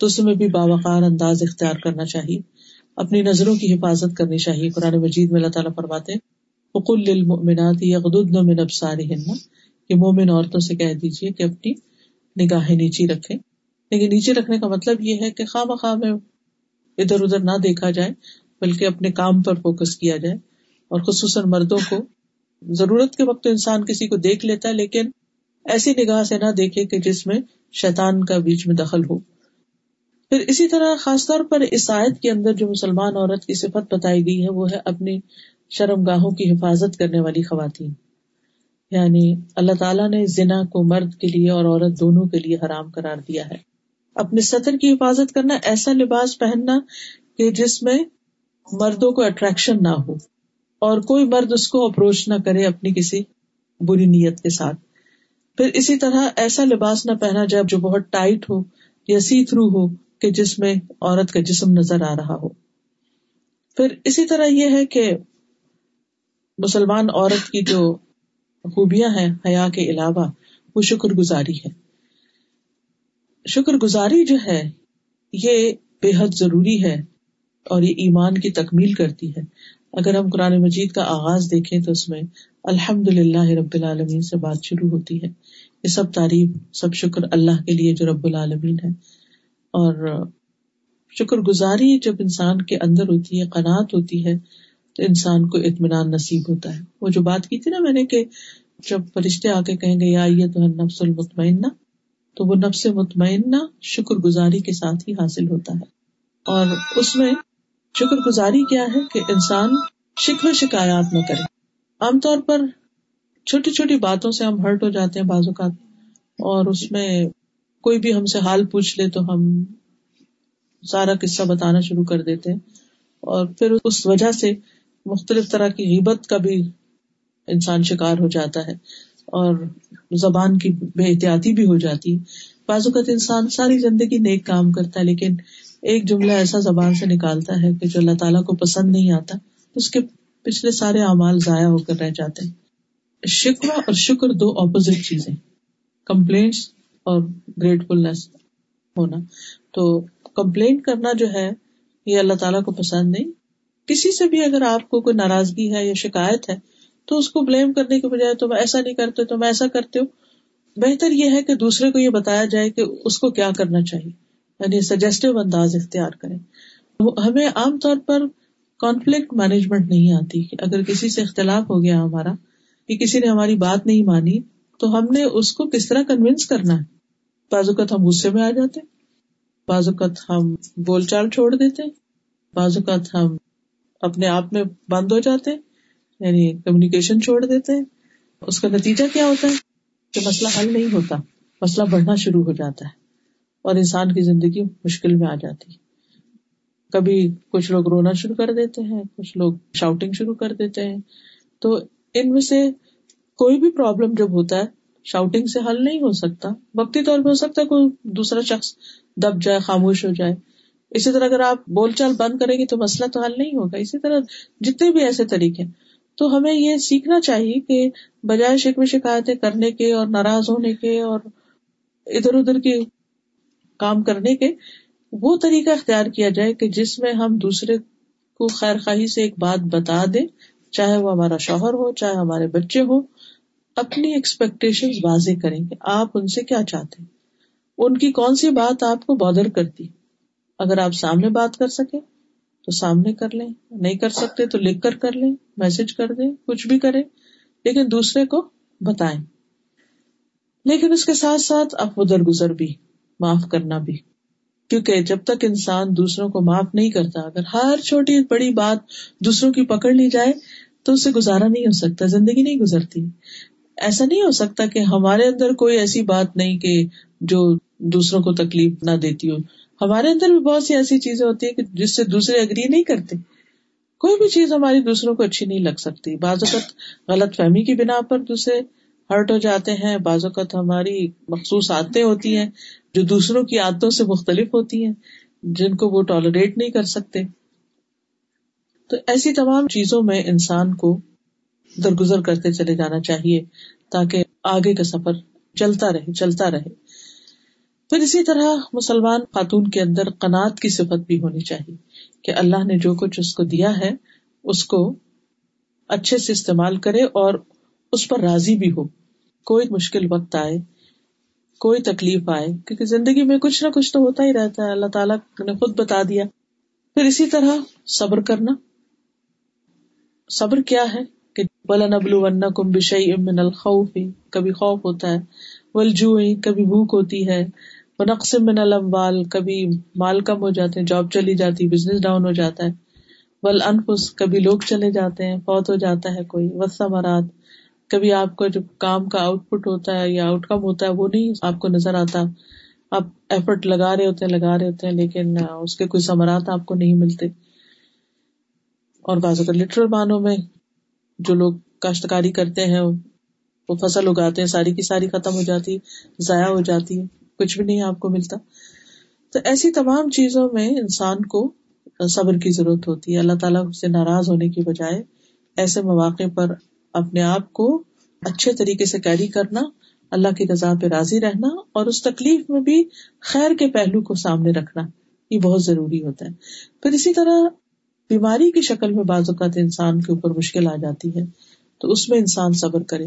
[SPEAKER 1] تو اس میں بھی باوقار انداز اختیار کرنا چاہیے، اپنی نظروں کی حفاظت کرنی چاہیے۔ قرآن مجید میں اللہ تعالیٰ فرماتے کہ مومن عورتوں سے کہہ دیجیے کہ اپنی نگاہیں نیچی رکھے لیکن نیچے رکھنے کا مطلب یہ ہے کہ خواہ مخواہ میں ادھر ادھر نہ دیکھا جائے، بلکہ اپنے کام پر فوکس کیا جائے۔ اور خصوصاً مردوں کو، ضرورت کے وقت انسان کسی کو دیکھ لیتا ہے، لیکن ایسی نگاہ سے نہ دیکھے کہ جس میں شیطان کا بیچ میں دخل ہو۔ پھر اسی طرح خاص طور پر اس آیت کے اندر جو مسلمان عورت کی صفت بتائی گئی ہے، وہ ہے اپنی شرم گاہوں کی حفاظت کرنے والی خواتین۔ یعنی اللہ تعالیٰ نے زنا کو مرد کے لیے اور عورت دونوں کے لیے حرام قرار دیا ہے۔ اپنے سطر کی حفاظت کرنا، ایسا لباس پہننا کہ جس میں مردوں کو اٹریکشن نہ ہو اور کوئی مرد اس کو اپروچ نہ کرے اپنی کسی بری نیت کے ساتھ۔ پھر اسی طرح ایسا لباس نہ پہنا جائے جو بہت ٹائٹ ہو یا سی تھرو ہو کہ جس میں عورت کا جسم نظر آ رہا ہو۔ پھر اسی طرح یہ ہے کہ مسلمان عورت کی جو خوبیاں ہیں حیا کے علاوہ، وہ شکر گزاری ہے۔ شکر گزاری جو ہے، یہ بے حد ضروری ہے اور یہ ایمان کی تکمیل کرتی ہے۔ اگر ہم قرآن مجید کا آغاز دیکھیں تو اس میں الحمد للہ رب العالمین سے بات شروع ہوتی ہے۔ یہ سب تعریف، سب شکر اللہ کے لیے جو رب العالمین ہے۔ اور شکر گزاری جب انسان کے اندر ہوتی ہے، قناعت ہوتی ہے، تو انسان کو اطمینان نصیب ہوتا ہے۔ وہ جو بات کی تھی نا میں نے کہ جب فرشتے آ کے کہیں گے آئیے تو نفس المطمئنہ، تو وہ نفس مطمئنہ شکر گزاری کے ساتھ ہی حاصل ہوتا ہے۔ اور اس میں شکر گزاری کیا ہے کہ انسان شکو شکایات نہ کرے۔ عام طور پر چھوٹی چھوٹی باتوں سے ہم ہرٹ ہو جاتے ہیں بعض اوقات، اور اس میں کوئی بھی ہم سے حال پوچھ لے تو ہم سارا قصہ بتانا شروع کر دیتے ہیں۔ اور پھر اس وجہ سے مختلف طرح کی غیبت کا بھی انسان شکار ہو جاتا ہے، اور زبان کی بے احتیاطی بھی ہو جاتی۔ ہے بعض اوقات انسان ساری زندگی نیک کام کرتا ہے، لیکن ایک جملہ ایسا زبان سے نکالتا ہے کہ جو اللہ تعالیٰ کو پسند نہیں آتا، اس کے پچھلے سارے اعمال ضائع ہو کر رہ جاتے ہیں۔ شکوا اور شکر دو اپوزٹ چیزیں۔ کمپلینٹس اور گریٹفلنس ہونا۔ تو کمپلینٹ کرنا جو ہے، یہ اللہ تعالیٰ کو پسند نہیں۔ کسی سے بھی اگر آپ کو کوئی ناراضگی ہے یا شکایت ہے، تو اس کو بلیم کرنے کے بجائے تم ایسا نہیں کرتے، تم ایسا کرتے ہو۔ بہتر یہ ہے کہ دوسرے کو یہ بتایا جائے کہ اس کو کیا کرنا چاہیے۔ یعنی سجیسٹو انداز اختیار کریں۔ ہمیں عام طور پر کانفلکٹ مینجمنٹ نہیں آتی۔ اگر کسی سے اختلاف ہو گیا ہمارا کہ کسی نے ہماری بات نہیں مانی تو ہم نے اس کو کس طرح کنوینس کرنا ہے؟ بعض اوقات ہم غصے میں آ جاتے بعض اوقات ہم بول چال چھوڑ دیتے بعض اوقات ہم اپنے آپ میں بند ہو جاتے یعنی کمیونیکیشن چھوڑ دیتے ہیں۔ اس کا نتیجہ کیا ہوتا ہے؟ کہ مسئلہ حل نہیں ہوتا، مسئلہ بڑھنا شروع ہو جاتا ہے اور انسان کی زندگی مشکل میں آ جاتی کبھی کچھ لوگ رونا شروع کر دیتے ہیں، کچھ لوگ شاؤٹنگ شروع کر دیتے ہیں۔ تو ان میں سے کوئی بھی پرابلم جب ہوتا ہے شاؤٹنگ سے حل نہیں ہو سکتا۔ وقتی طور پہ ہو سکتا ہے کوئی دوسرا شخص دب جائے، خاموش ہو جائے۔ اسی طرح اگر آپ بول چال بند کریں گے تو مسئلہ تو حل نہیں ہوگا۔ اسی طرح جتنے بھی ایسے طریقے تو ہمیں یہ سیکھنا چاہیے کہ بجائے شکو شکایتیں کرنے کے اور ناراض ہونے کے اور ادھر ادھر کے کام کرنے کے، وہ طریقہ اختیار کیا جائے کہ جس میں ہم دوسرے کو خیر خواہی سے ایک بات بتا دیں۔ چاہے وہ ہمارا شوہر ہو، چاہے ہمارے بچے ہو اپنی ایکسپیکٹیشن واضح کریں گے آپ ان سے کیا چاہتے ہیں۔ ان کی کون سی بات آپ کو بادر کرتی؟ اگر آپ سامنے بات کر سکے تو سامنے کر لیں، نہیں کر سکتے تو لکھ کر کر لیں میسج کر دیں، کچھ بھی کریں، لیکن دوسرے کو بتائیں۔ لیکن اس کے ساتھ ساتھ اب ادھر گزر بھی، معاف کرنا بھی۔ کیونکہ جب تک انسان دوسروں کو معاف نہیں کرتا، اگر ہر چھوٹی بڑی بات دوسروں کی پکڑ لی جائے تو اسے گزارا نہیں ہو سکتا، زندگی نہیں گزرتی۔ ایسا نہیں ہو سکتا کہ ہمارے اندر کوئی ایسی بات نہیں کہ جو دوسروں کو تکلیف نہ دیتی ہو۔ ہمارے اندر بھی بہت سی ایسی چیزیں ہوتی ہیں کہ جس سے دوسرے اگری نہیں کرتے۔ کوئی بھی چیز ہماری دوسروں کو اچھی نہیں لگ سکتی۔ بعض اوقات غلط فہمی کی بنا پر دوسرے ہرٹ ہو جاتے ہیں۔ بعض اوقات ہماری مخصوص عادتیں ہوتی ہیں جو دوسروں کی عادتوں سے مختلف ہوتی ہیں، جن کو وہ ٹالریٹ نہیں کر سکتے۔ تو ایسی تمام چیزوں میں انسان کو درگزر کرتے چلے جانا چاہیے تاکہ آگے کا سفر چلتا رہے چلتا رہے۔ پھر اسی طرح مسلمان خاتون کے اندر قناط کی صفت بھی ہونی چاہیے کہ اللہ نے جو کچھ اس کو دیا ہے، اس کو اچھے سے استعمال کرے اور اس پر راضی بھی ہو۔ کوئی مشکل وقت آئے، کوئی تکلیف آئے، کیونکہ زندگی میں کچھ نہ کچھ تو ہوتا ہی رہتا ہے۔ اللہ تعالیٰ نے خود بتا دیا۔ پھر اسی طرح صبر کرنا۔ صبر کیا ہے کہ بلا نبلو کم بشئی امن الخوف، کبھی خوف ہوتا ہے ولجو کبھی بھوک ہوتی ہے نقص من الاموال کبھی مال کم ہو جاتے ہیں، جاب چلی جاتی بزنس ڈاؤن ہو جاتا ہے ول انفس کبھی لوگ چلے جاتے ہیں، فوت ہو جاتا ہے کوئی وسا مراد کبھی آپ کا جو کام کا آؤٹ پٹ ہوتا ہے یا آؤٹ کم ہوتا ہے، وہ نہیں آپ کو نظر آتا، آپ ایفرٹ لگا رہے ہوتے ہیں، لگا رہے ہوتے ہیں، لیکن اس کے کوئی سمرات آپ کو نہیں ملتے۔ اور بعض لٹرل معنوں میں جو لوگ کاشتکاری کرتے ہیں، وہ فصل اگاتے ہیں، ساری کی ساری ختم ہو جاتی، ضائع ہو جاتی ہے کچھ بھی نہیں آپ کو ملتا۔ تو ایسی تمام چیزوں میں انسان کو صبر کی ضرورت ہوتی ہے۔ اللہ تعالیٰ سے ناراض ہونے کی بجائے ایسے مواقع پر اپنے آپ کو اچھے طریقے سے کیری کرنا، اللہ کی رضا پہ راضی رہنا اور اس تکلیف میں بھی خیر کے پہلو کو سامنے رکھنا، یہ بہت ضروری ہوتا ہے۔ پھر اسی طرح بیماری کی شکل میں بعض اوقات انسان کے اوپر مشکل آ جاتی ہے، تو اس میں انسان صبر کرے۔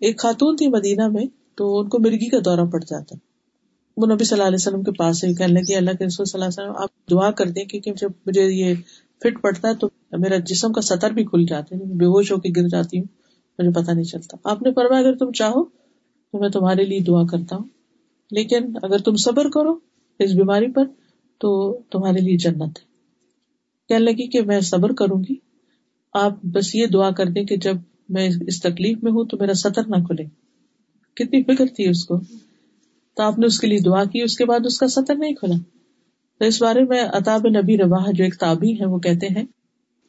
[SPEAKER 1] ایک خاتون تھی مدینہ میں، تو ان کو مرغی کا دورہ پڑ جاتا۔ وہ نبی صلی اللہ علیہ وسلم کے پاس سے کہنے لگی اللہ کے رسول صلی اللہ علیہ وسلم، آپ دعا کر دیں، کیونکہ جب مجھے یہ فٹ پڑتا ہے تو میرا جسم کا سطر بھی کھل جاتا ہے بے ہوش ہو کے گر جاتی ہوں، مجھے پتا نہیں چلتا۔ آپ نے فرمایا، اگر تم چاہو تو میں تمہارے لیے دعا کرتا ہوں۔ لیکن اگر تم صبر کرو اس بیماری پر، تو تمہارے لیے جنت ہے۔ کہنے لگی کہ میں صبر کروں گی۔ آپ بس یہ دعا کر دیں کہ جب میں اس تکلیف میں ہوں تو میرا سطر نہ کھلے۔ کتنی فکر تھی اس کو۔ تو آپ نے اس کے لیے دعا کی، اس کے بعد اس کا سطر نہیں کھلا۔ تو اس بارے میں اتاب نبی روا جو ایک تابی ہے وہ کہتے ہیں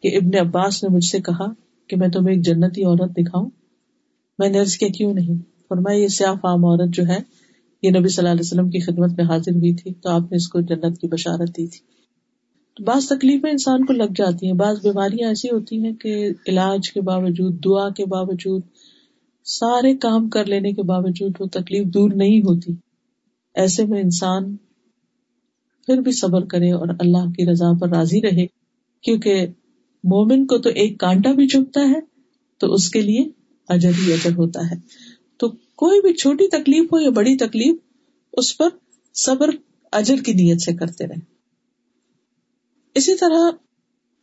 [SPEAKER 1] کہ ابن عباس نے مجھ سے کہا کہ میں تمہیں ایک جنتی عورت دکھاؤں۔ میں نے کیا، کیوں نہیں؟ فرمایا، یہ سیاہ فام عورت جو ہے، یہ نبی صلی اللہ علیہ وسلم کی خدمت میں حاضر ہوئی تھی، تو آپ نے اس کو جنت کی بشارت دی تھی۔ بعض تکلیفیں انسان کو لگ جاتی ہیں، بعض بیماریاں ایسی ہوتی ہیں کہ علاج کے باوجود، دعا کے باوجود، سارے کام کر لینے کے باوجود وہ تکلیف دور نہیں ہوتی۔ ایسے میں انسان پھر بھی صبر کرے اور اللہ کی رضا پر راضی رہے، کیونکہ مومن کو تو ایک کانٹا بھی چپتا ہے، تو اس کے لیے اجر ہی اجر ہوتا ہے۔ تو کوئی بھی چھوٹی تکلیف ہو یا بڑی تکلیف، اس پر صبر، اجر کی نیت سے کرتے رہے۔ اسی طرح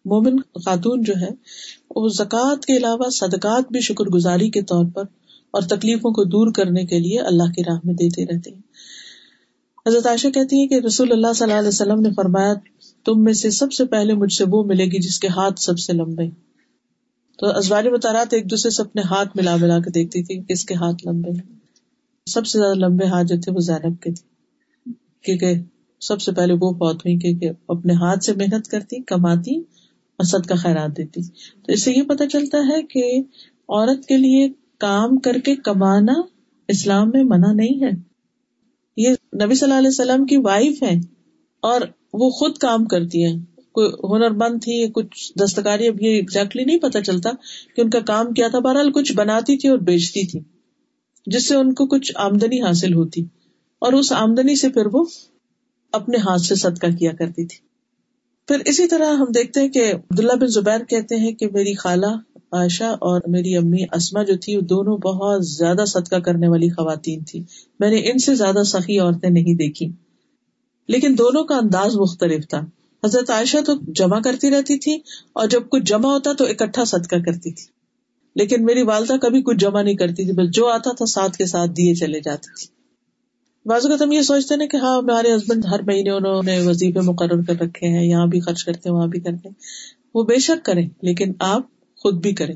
[SPEAKER 1] مومن خاتون جو ہے وہ زکوٰۃ کے علاوہ صدقات بھی شکر گزاری کے طور پر اور تکلیفوں کو دور کرنے کے لیے اللہ کی راہ میں دیتے رہتے ہیں۔ حضرت عائشہ کہتی ہے کہ رسول اللہ صلی اللہ علیہ وسلم نے فرمایا، تم میں سے سب سے پہلے مجھ سے وہ ملے گی جس کے ہاتھ سب سے لمبے۔ تو ازواری بتارات ایک دوسرے سے اپنے ہاتھ ملا ملا کے دیکھتی تھی کس کے ہاتھ لمبے ہیں۔ سب سے زیادہ لمبے ہاتھ جو تھے وہ زینب کے تھے، کیونکہ سب سے پہلے وہ فوت ہوئی کیونکہ اپنے ہاتھ سے محنت کرتی، کماتی اور سد کا خیرات دیتی۔ تو اس سے یہ پتا چلتا ہے کہ عورت کے لیے کام کر کے کمانا اسلام میں منع نہیں ہے۔ یہ نبی صلی اللہ علیہ وسلم کی وائف ہے اور وہ خود کام کرتی ہے کوئی ہنر مند تھی کچھ دستکاری، اب یہ ایگزیکٹلی نہیں پتا چلتا کہ ان کا کام کیا تھا۔ بہرحال کچھ بناتی تھی اور بیچتی تھی، جس سے ان کو کچھ آمدنی حاصل ہوتی اور اس آمدنی سے پھر وہ اپنے ہاتھ سے صدقہ کیا کرتی تھی۔ پھر اسی طرح ہم دیکھتے ہیں کہ عبداللہ بن زبیر کہتے ہیں کہ میری خالہ عائشہ اور میری امی اسما جو تھی، وہ دونوں بہت زیادہ صدقہ کرنے والی خواتین تھی۔ میں نے ان سے زیادہ سخی عورتیں نہیں دیکھی۔ لیکن دونوں کا انداز مختلف تھا۔ حضرت عائشہ تو جمع کرتی رہتی تھی اور جب کچھ جمع ہوتا تو اکٹھا صدقہ کرتی تھی۔ لیکن میری والدہ کبھی کچھ جمع نہیں کرتی تھی بس جو آتا تھا ساتھ کے ساتھ دیے چلے جاتی تھی بعض اوقات ہم یہ سوچتے نا کہ ہاں ہمارے ہسبینڈ ہر مہینے انہوں نے وظیفے مقرر کر رکھے ہیں، یہاں بھی خرچ کرتے ہیں، وہاں بھی کرتے ہیں۔ وہ بے شک کریں، لیکن آپ خود بھی کریں۔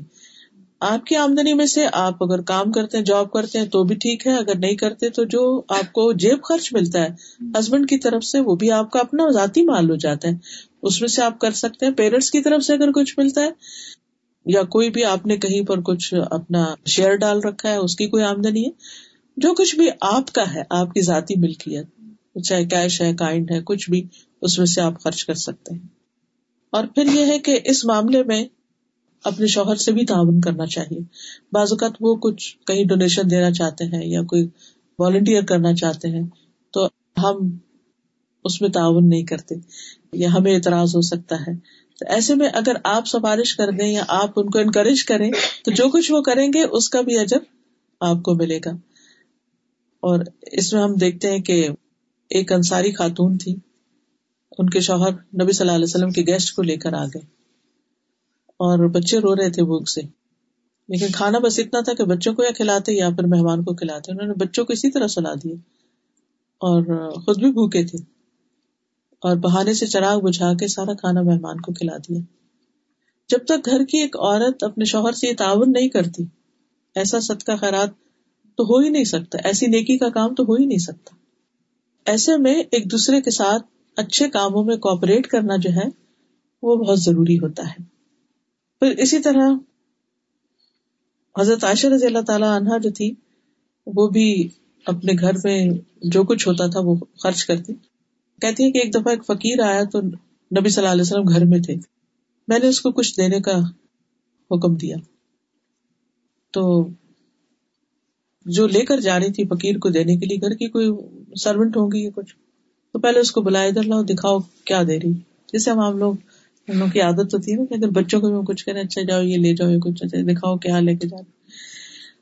[SPEAKER 1] آپ کی آمدنی میں سے آپ اگر کام کرتے ہیں جاب کرتے ہیں، تو بھی ٹھیک ہے۔ اگر نہیں کرتے، تو جو آپ کو جیب خرچ ملتا ہے ہسبینڈ کی طرف سے وہ بھی آپ کا اپنا ذاتی مال ہو جاتا ہے۔ اس میں سے آپ کر سکتے ہیں۔ پیرنٹس کی طرف سے اگر کچھ ملتا ہے، یا کوئی بھی آپ نے کہیں پر کچھ اپنا شیئر ڈال رکھا ہے، اس کی کوئی آمدنی ہے۔ جو کچھ بھی آپ کا ہے، آپ کی ذاتی ملکیت، چاہے کیش ہے کائنڈ ہے، کچھ بھی، اس میں سے آپ خرچ کر سکتے ہیں۔ اور پھر یہ ہے کہ اس معاملے میں اپنے شوہر سے بھی تعاون کرنا چاہیے۔ بعض اوقات وہ کچھ کہیں ڈونیشن دینا چاہتے ہیں یا کوئی والنٹیئر کرنا چاہتے ہیں، تو ہم اس میں تعاون نہیں کرتے یا ہمیں اعتراض ہو سکتا ہے۔ تو ایسے میں اگر آپ سفارش کر دیں یا آپ ان کو انکریج کریں، تو جو کچھ وہ کریں گے، اس کا بھی اجر آپ کو ملے گا۔ اور اس میں ہم دیکھتے ہیں کہ ایک انصاری خاتون تھی، ان کے شوہر نبی صلی اللہ علیہ وسلم کے گیسٹ کو لے کر آ گئے اور بچے رو رہے تھے بھوک سے۔ لیکن کھانا بس اتنا تھا کہ بچوں کو یا کھلاتے یا پھر مہمان کو کھلاتے۔ انہوں نے بچوں کو اسی طرح سلا دیا اور خود بھی بھوکے تھے اور بہانے سے چراغ بجھا کے سارا کھانا مہمان کو کھلا دیا۔ جب تک گھر کی ایک عورت اپنے شوہر سے یہ تعاون نہیں کرتی، ایسا صدقہ خیرات تو ہو ہی نہیں سکتا۔ ایسی نیکی کا کام تو ہو ہی نہیں سکتا۔ ایسے میں ایک دوسرے کے ساتھ اچھے کاموں میں کوپریٹ کرنا جو ہے، وہ بہت ضروری ہوتا ہے۔ پھر اسی طرح حضرت عائشہ رضی اللہ تعالی عنہا جو تھی، وہ بھی اپنے گھر میں جو کچھ ہوتا تھا، وہ خرچ کرتی۔ کہتی ہے کہ ایک دفعہ ایک فقیر آیا تو نبی صلی اللہ علیہ وسلم گھر میں تھے۔ میں نے اس کو کچھ دینے کا حکم دیا۔ تو جو لے کر جا رہی تھی فقیر کو دینے کے لیے گھر کی کوئی سروینٹ ہوگی یا کچھ، تو پہلے اس کو بلایا، ادھر لاؤ، دکھاؤ کیا دے رہی۔ جیسے ہم آپ لوگ ہم لوگ کی عادت ہوتی ہے نا کہ اگر بچوں کو بھی کچھ کریں اچھا جاؤ، یہ لے جاؤ، یہ کچھ اچھا دکھاؤ کیا لے کے جاؤ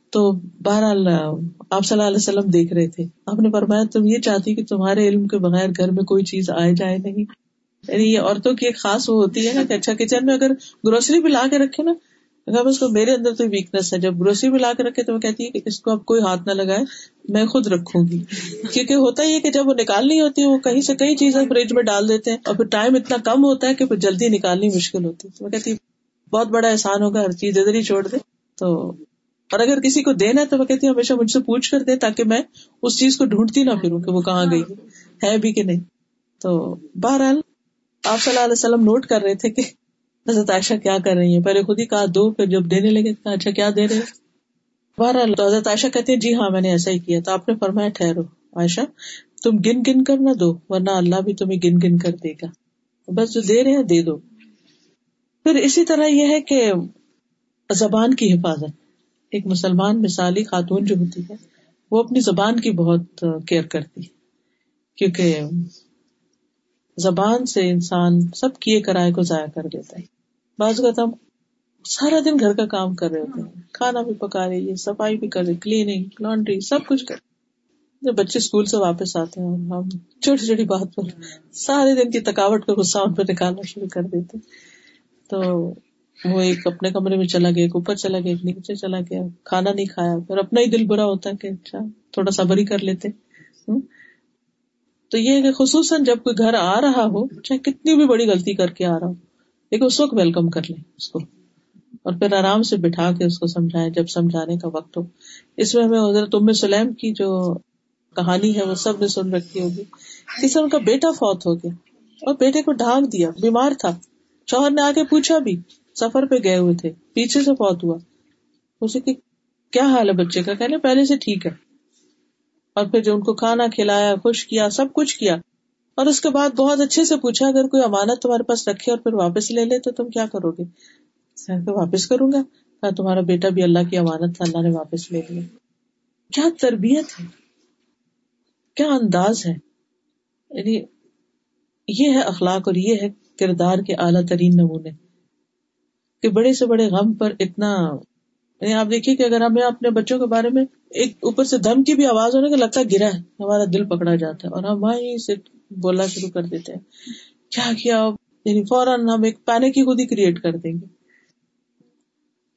[SPEAKER 1] تو بہرحال، آپ صلی اللہ علیہ وسلم دیکھ رہے تھے۔ آپ نے فرمایا، تم یہ چاہتی کہ تمہارے علم کے بغیر گھر میں کوئی چیز آئے جائے نہیں۔ یعنی یہ عورتوں کی ایک خاص وہ ہوتی ہے نا کہ اچھا کچن میں اگر گروسری بھی لا کے رکھے نا اگر اس کو میرے اندر تو ویکنیس ہے۔ جب گروسری بھی لا کے رکھے تو وہ کہتی ہے کہ اس کو اب کوئی ہاتھ نہ لگائے، میں خود رکھوں گی۔ کیونکہ ہوتا ہی ہے کہ جب وہ نکالنی ہوتی ہے وہ کہیں سے کئی چیزیں فریج میں ڈال دیتے ہیں۔ اور پھر ٹائم اتنا کم ہوتا ہے کہ پھر جلدی نکالنی مشکل ہوتی ہے۔ تو کہتی بہت بڑا احسان ہوگا، ہر چیز ادھر ہی چھوڑ دے۔ تو اور اگر کسی کو دینا ہے تو وہ کہتی ہمیشہ مجھ سے پوچھ کر دے تاکہ میں اس چیز کو ڈھونڈتی نہ پھروں کہ وہ کہاں گئی ہے بھی کہ نہیں۔ تو بہرحال آپ صلی اللہ علیہ وسلم نوٹ کر رہے تھے کہ حضرت عائشہ کیا کر رہی ہیں؟ پہلے خود ہی کہا دو، پھر جب دینے لگے کہا اچھا کیا دے رہے بہرحال، تو حضرت عائشہ کہتے ہیں جی ہاں میں نے ایسا ہی کیا تو آپ نے فرمایا، ٹھہرو۔ عائشہ، تم گن گن کر نہ دو، ورنہ اللہ بھی تمہیں گن گن کر دے گا۔ بس جو دے رہے ہیں، دے دو۔ پھر اسی طرح یہ ہے کہ زبان کی حفاظت۔ ایک مسلمان مثالی خاتون جو ہوتی ہے، وہ اپنی زبان کی بہت کیئر کرتی ہے۔ کیونکہ زبان سے انسان سب کیے کرائے کو ضائع کر دیتا ہے۔ بعض اوقات ہم سارا دن گھر کا کام کر رہے ہوتے ہیں۔ کھانا بھی پکا رہی ہے صفائی بھی کر رہے کلیننگ لانڈری سب کچھ کر جب بچے اسکول سے واپس آتے ہیں ہم چھوٹی چھوٹی بات پر سارے دن کی تھکاوٹ کا غصہ ان پہ نکالنا شروع کر دیتے تو وہ ایک اپنے کمرے میں چلا گیا ایک اوپر چلا گیا ایک نیچے چلا گیا۔ کھانا نہیں کھایا پھر اپنا ہی دل برا ہوتا ہے کہ اچھا تھوڑا صبر ہی کر لیتے تو یہ کہ خصوصاً جب کوئی گھر آ رہا ہو چاہے کتنی بھی بڑی غلطی کر کے آ رہا ہو لیکن اس وقت ویلکم کر لیں اس کو اور پھر آرام سے بٹھا کے اس کو سمجھائے جب سمجھانے کا وقت ہو۔ اس میں ہمیں حضرت ام سلیم کی جو کہانی ہے، وہ سب نے سن رکھی ہوگی۔ کسی ان کا بیٹا فوت ہو گیا اور بیٹے کو ڈھانک دیا، بیمار تھا۔ شوہر نے آ کے پوچھا بھی، سفر پہ گئے ہوئے تھے، پیچھے سے فوت ہوا۔ اسے کہ کیا حال ہے بچے کا؟ کہنے، پہلے سے ٹھیک ہے۔ اور پھر جو ان کو کھانا کھلایا، خوش کیا، سب کچھ کیا اور اس کے بعد بہت اچھے سے پوچھا، اگر کوئی امانت تمہارے پاس رکھے اور پھر واپس لے لے تو تم کیا کرو گے؟ واپس کروں گا۔ تمہارا بیٹا بھی اللہ کی امانت تھا، اللہ نے واپس لے لیا۔ کیا تربیت ہے؟ کیا انداز ہے؟ یعنی یہ ہے اخلاق اور یہ ہے کردار کے اعلیٰ ترین نمونے۔ کہ بڑے سے بڑے غم پر اتنا یعنی آپ دیکھیے کہ اگر ہمیں اپنے بچوں کے بارے میں ایک اوپر سے دم کی بھی آواز ہونے کا لگتا ہے گرا ہے، ہمارا دل پکڑا جاتا ہے اور ہم وہیں سے بولنا شروع کر دیتے ہیں۔ کیا کیا؟ یعنی فوراً ہم ایک پانے کی خود ہی کریٹ کر دیں گے۔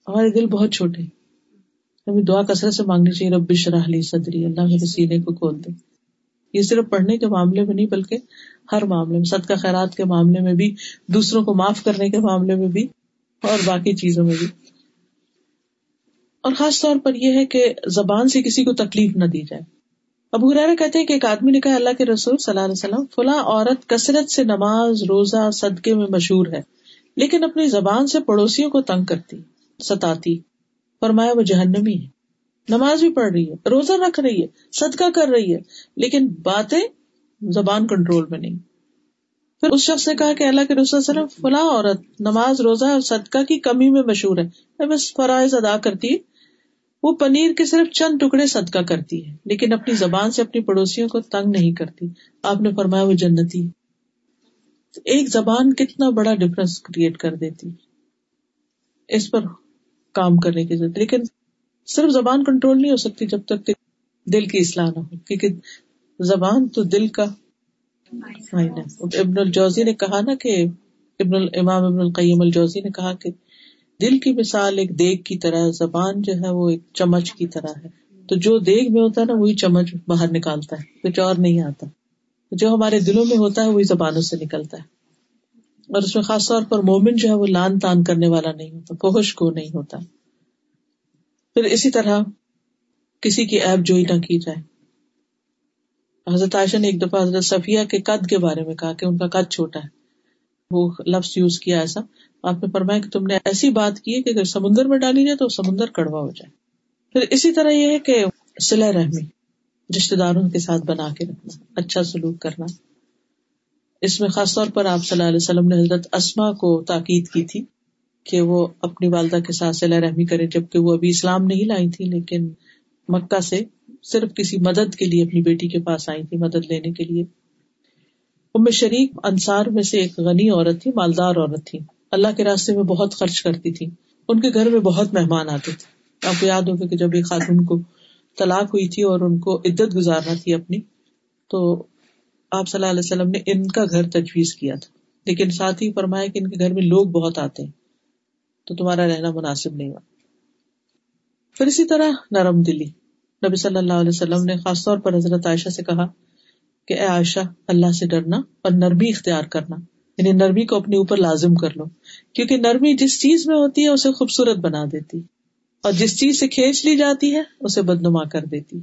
[SPEAKER 1] ہمارے دل بہت چھوٹے ہمیں دعا کثرت سے مانگنی چاہیے، رب شرح لی صدری، اللہ میرے سینے کو کھول دے۔ یہ صرف پڑھنے کے معاملے میں نہیں، بلکہ ہر معاملے میں، صدقہ خیرات کے معاملے میں بھی، دوسروں کو معاف کرنے کے معاملے میں بھی، اور باقی چیزوں میں بھی۔ اور خاص طور پر یہ ہے کہ زبان سے کسی کو تکلیف نہ دی جائے۔ اب ہرارا کہتے ہیں کہ ایک آدمی نے کہا، اللہ کے رسول صلی اللہ علیہ وسلم، فلاں عورت کثرت سے نماز، روزہ، صدقے میں مشہور ہے، لیکن اپنی زبان سے پڑوسیوں کو تنگ کرتی، ستاتی، فرمایا وہ جہنمی ہے۔ نماز بھی پڑھ رہی ہے، روزہ رکھ رہی ہے، صدقہ کر رہی ہے، لیکن باتیں زبان کنٹرول میں نہیں۔ پھر اس شخص نے کہا کہ اللہ کے رسول صرف فلاں عورت، نماز، روزہ اور صدقہ کی کمی میں مشہور ہے۔ بس فرائض ادا کرتی وہ پنیر کے صرف چند ٹکڑے صدقہ کرتی ہے لیکن اپنی زبان سے اپنی پڑوسیوں کو تنگ نہیں کرتی۔ آپ نے فرمایا وہ جنتی۔ ایک زبان کتنا بڑا ڈفرنس کریٹ کر دیتی۔ اس پر کام کرنے کی ضرورت۔ لیکن صرف زبان کنٹرول نہیں ہو سکتی جب تک کہ دل کی اصلاح نہ ہو کیونکہ زبان تو دل کا ابن الجوزی نے کہا نا کہ ابن الامام ابن القیم الجوزی نے کہا کہ دل کی مثال ایک دیگ کی طرح، زبان جو ہے وہ ایک چمچ کی طرح ہے۔ تو جو دیگ میں ہوتا ہے نا، وہی چمچ باہر نکالتا ہے، کچھ اور نہیں آتا۔ جو ہمارے دلوں میں ہوتا ہے، وہی زبانوں سے نکلتا ہے۔ اور اس میں خاص طور پر مومن جو ہے وہ لان تان کرنے والا نہیں ہوتا فوش کو نہیں ہوتا۔ پھر اسی طرح کسی کی ایپ جوئی نہ کی جائے۔ حضرت عائشہ نے ایک دفعہ حضرت صفیہ کے قد کے بارے میں کہا کہ ان کا قد چھوٹا ہے۔ وہ لفظ یوز کیا ایسا۔ آپ نے فرمایا کہ تم نے ایسی بات کی ہے کہ اگر سمندر میں ڈالی جائے تو سمندر کڑوا ہو جائے۔ پھر اسی طرح یہ ہے کہ سلا رحمی رشتے داروں کے ساتھ بنا کے رکھنا اچھا سلوک کرنا۔ اس میں خاص طور پر آپ صلی اللہ علیہ وسلم نے حضرت اسما کو تاکید کی تھی کہ وہ اپنی والدہ کے ساتھ صلاح رحمی کرے جبکہ وہ ابھی اسلام نہیں لائی تھی، لیکن مکہ سے صرف کسی مدد کے لیے اپنی بیٹی کے پاس آئی تھی، مدد لینے کے لیے۔ ام شریف انصار میں سے ایک غنی عورت تھی، مالدار عورت تھی۔ اللہ کے راستے میں بہت خرچ کرتی تھی۔ ان کے گھر میں بہت مہمان آتے تھے۔ آپ کو یاد ہوگا کہ جب ایک خاتون کو طلاق ہوئی تھی اور ان کو عدت گزارنا تھی اپنی، تو آپ صلی اللہ علیہ وسلم نے ان کا گھر تجویز کیا تھا۔ لیکن ساتھ ہی فرمایا کہ ان کے گھر میں لوگ بہت آتے ہیں، تو تمہارا رہنا مناسب نہیں ہوا۔ پھر اسی طرح نرم دلی۔ نبی صلی اللہ علیہ وسلم نے خاص طور پر حضرت عائشہ سے کہا کہ اے عائشہ، اللہ سے ڈرنا اور نرمی اختیار کرنا۔ یعنی نرمی کو اپنے اوپر لازم کر لو، کیونکہ نرمی جس چیز میں ہوتی ہے اسے خوبصورت بنا دیتی، اور جس چیز سے کھینچ لی جاتی ہے اسے بدنما کر دیتی۔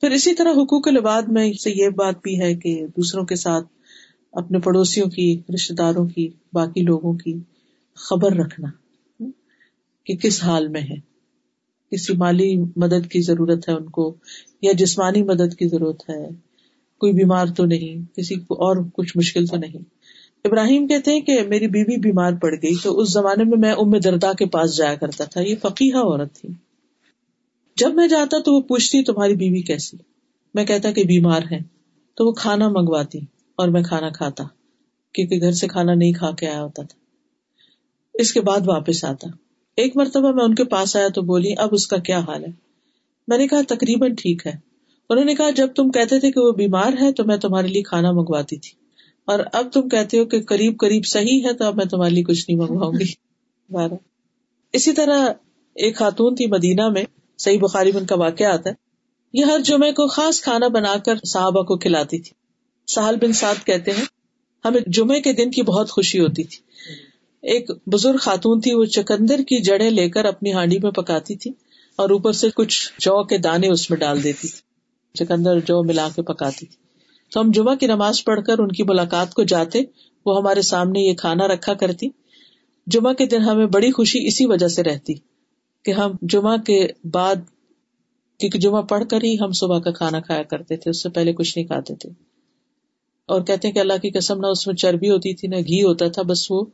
[SPEAKER 1] پھر اسی طرح حقوق العباد میں سے یہ بات بھی ہے کہ دوسروں کے ساتھ اپنے پڑوسیوں کی رشتے داروں کی، باقی لوگوں کی خبر رکھنا، کہ کس حال میں ہے۔ کسی مالی مدد کی ضرورت ہے ان کو، یا جسمانی مدد کی ضرورت ہے۔ کوئی بیمار تو نہیں، کسی کو اور کچھ مشکل تو نہیں۔ ابراہیم کہتے ہیں کہ میری بیوی بیمار پڑ گئی تو اس زمانے میں میں ام دردا کے پاس جایا کرتا تھا، یہ فقیہ عورت تھی۔ جب میں جاتا تو وہ پوچھتی، تمہاری بیوی کیسی؟ میں کہتا کہ بیمار ہے۔ تو وہ کھانا منگواتی اور میں کھانا کھاتا، کیونکہ گھر سے کھانا نہیں کھا کے آیا ہوتا تھا۔ اس کے بعد واپس آتا۔ ایک مرتبہ میں ان کے پاس آیا تو بولی، اب اس کا کیا حال ہے؟ میں نے کہا، تقریباً ٹھیک ہے۔ انہوں نے کہا، جب تم کہتے تھے کہ وہ بیمار ہے تو میں تمہارے لیے کھانا منگواتی تھی۔ اور اب تم کہتے ہو کہ قریب قریب صحیح ہے تو اب میں تمہارے لیے کچھ نہیں منگواؤں گی۔ بارہ۔ اسی طرح ایک خاتون تھی مدینہ میں، صحیح بخاری میں ان کا واقعہ آتا ہے۔ یہ ہر جمعے کو خاص کھانا بنا کر صحابہ کو کھلاتی تھی۔ سہل بن سعد کہتے ہیں ہمیں جمعے کے دن کی بہت خوشی ہوتی تھی۔ ایک بزرگ خاتون تھی، وہ چکندر کی جڑیں لے کر اپنی ہانڈی میں پکاتی تھی اور اوپر سے کچھ جو کے دانے اس میں ڈال دیتی تھی۔ چکندر جو ملا کے پکاتی تھی۔ تو ہم جمعہ کی نماز پڑھ کر ان کی ملاقات کو جاتے، وہ ہمارے سامنے یہ کھانا رکھا کرتی۔ جمعہ کے دن ہمیں بڑی خوشی اسی وجہ سے رہتی کہ ہم جمعہ کے بعد، کیونکہ جمعہ پڑھ کر ہی ہم صبح کا کھانا کھایا کرتے تھے، اس سے پہلے کچھ نہیں کھاتے تھے۔ اور کہتے ہیں کہ اللہ کی قسم، نہ اس میں چربی ہوتی تھی، نہ گھی ہوتا تھا، بس وہ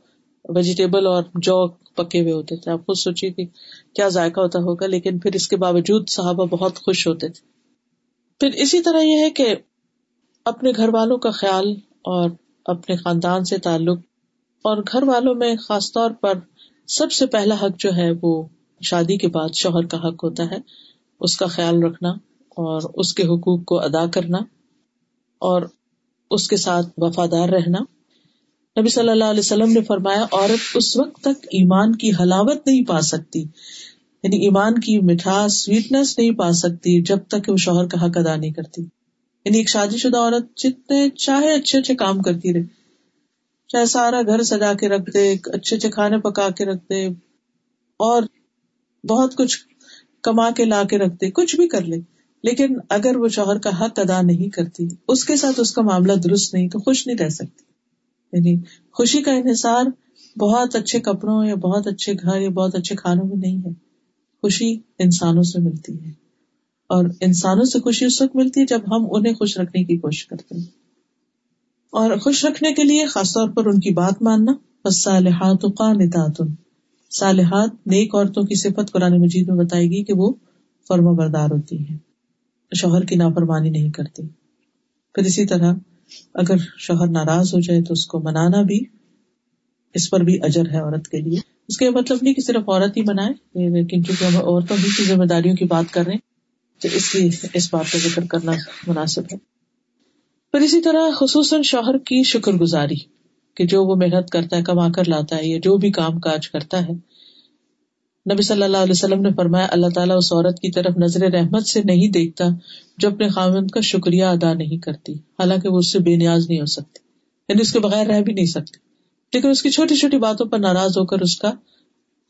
[SPEAKER 1] ویجیٹیبل اور جو پکے ہوئے ہوتے تھے۔ آپ خود سوچیے کہ کیا ذائقہ ہوتا ہوگا، لیکن پھر اس کے باوجود صحابہ بہت خوش ہوتے تھے۔ پھر اسی طرح یہ ہے کہ اپنے گھر والوں کا خیال اور اپنے خاندان سے تعلق اور گھر والوں میں خاص طور پر سب سے پہلا حق جو ہے وہ شادی کے بعد شوہر کا حق ہوتا ہے۔ اس کا خیال رکھنا اور اس کے حقوق کو ادا کرنا اور اس کے ساتھ وفادار رہنا۔ نبی صلی اللہ علیہ وسلم نے فرمایا، عورت اس وقت تک ایمان کی حلاوت نہیں پا سکتی یعنی ایمان کی مٹھاس سویٹنس نہیں پا سکتی جب تک وہ شوہر کا حق ادا نہیں کرتی۔ یعنی ایک شادی شدہ عورت جتنے چاہے اچھے اچھے کام کرتی رہے۔ چاہے سارا گھر سجا کے رکھ دے اچھے اچھے کھانے پکا کے رکھ دے، اور بہت کچھ کما کے لا کے رکھ دے، کچھ بھی کر لے۔ لیکن اگر وہ شوہر کا حق ادا نہیں کرتی، اس کے ساتھ اس کا معاملہ درست نہیں، تو خوش نہیں رہ سکتی۔ یعنی خوشی کا انحصار بہت اچھے کپڑوں یا بہت اچھے گھر یا بہت اچھے کھانوں میں نہیں ہے۔ خوشی انسانوں سے ملتی ہے۔ اور انسانوں سے خوشی اس وقت ملتی ہے جب ہم انہیں خوش رکھنے کی کوشش کرتے ہیں۔ اور خوش رکھنے کے لیے خاص طور پر ان کی بات ماننا۔ بس صالحات صالحات نیک عورتوں کی صفت قرآن مجید میں بتائے گی کہ وہ فرما بردار ہوتی ہے شوہر کی نافرمانی نہیں کرتی پھر اسی طرح اگر شوہر ناراض ہو جائے تو اس کو منانا بھی اس پر بھی اجر ہے عورت کے لیے۔ اس کا مطلب نہیں کہ صرف عورت ہی منائے لیکن چونکہ ہم عورتوں کی ذمہ داریوں کی بات کر رہے ہیں۔ تو اس لیے اس بات کا ذکر کرنا مناسب ہے۔ پھر اسی طرح خصوصاً شوہر کی شکر گزاری کہ جو وہ محنت کرتا ہے، کما کر لاتا ہے یا جو بھی کام کاج کرتا ہے۔ نبی صلی اللہ علیہ وسلم نے فرمایا، اللہ تعالیٰ اس عورت کی طرف نظر رحمت سے نہیں دیکھتا جو اپنے خامند کا شکریہ ادا نہیں کرتی۔ حالانکہ وہ اس سے بے نیاز نہیں ہو سکتی یعنی اس کے بغیر رہ بھی نہیں سکتی۔ لیکن اس کی چھوٹی چھوٹی باتوں پر ناراض ہو کر اس کا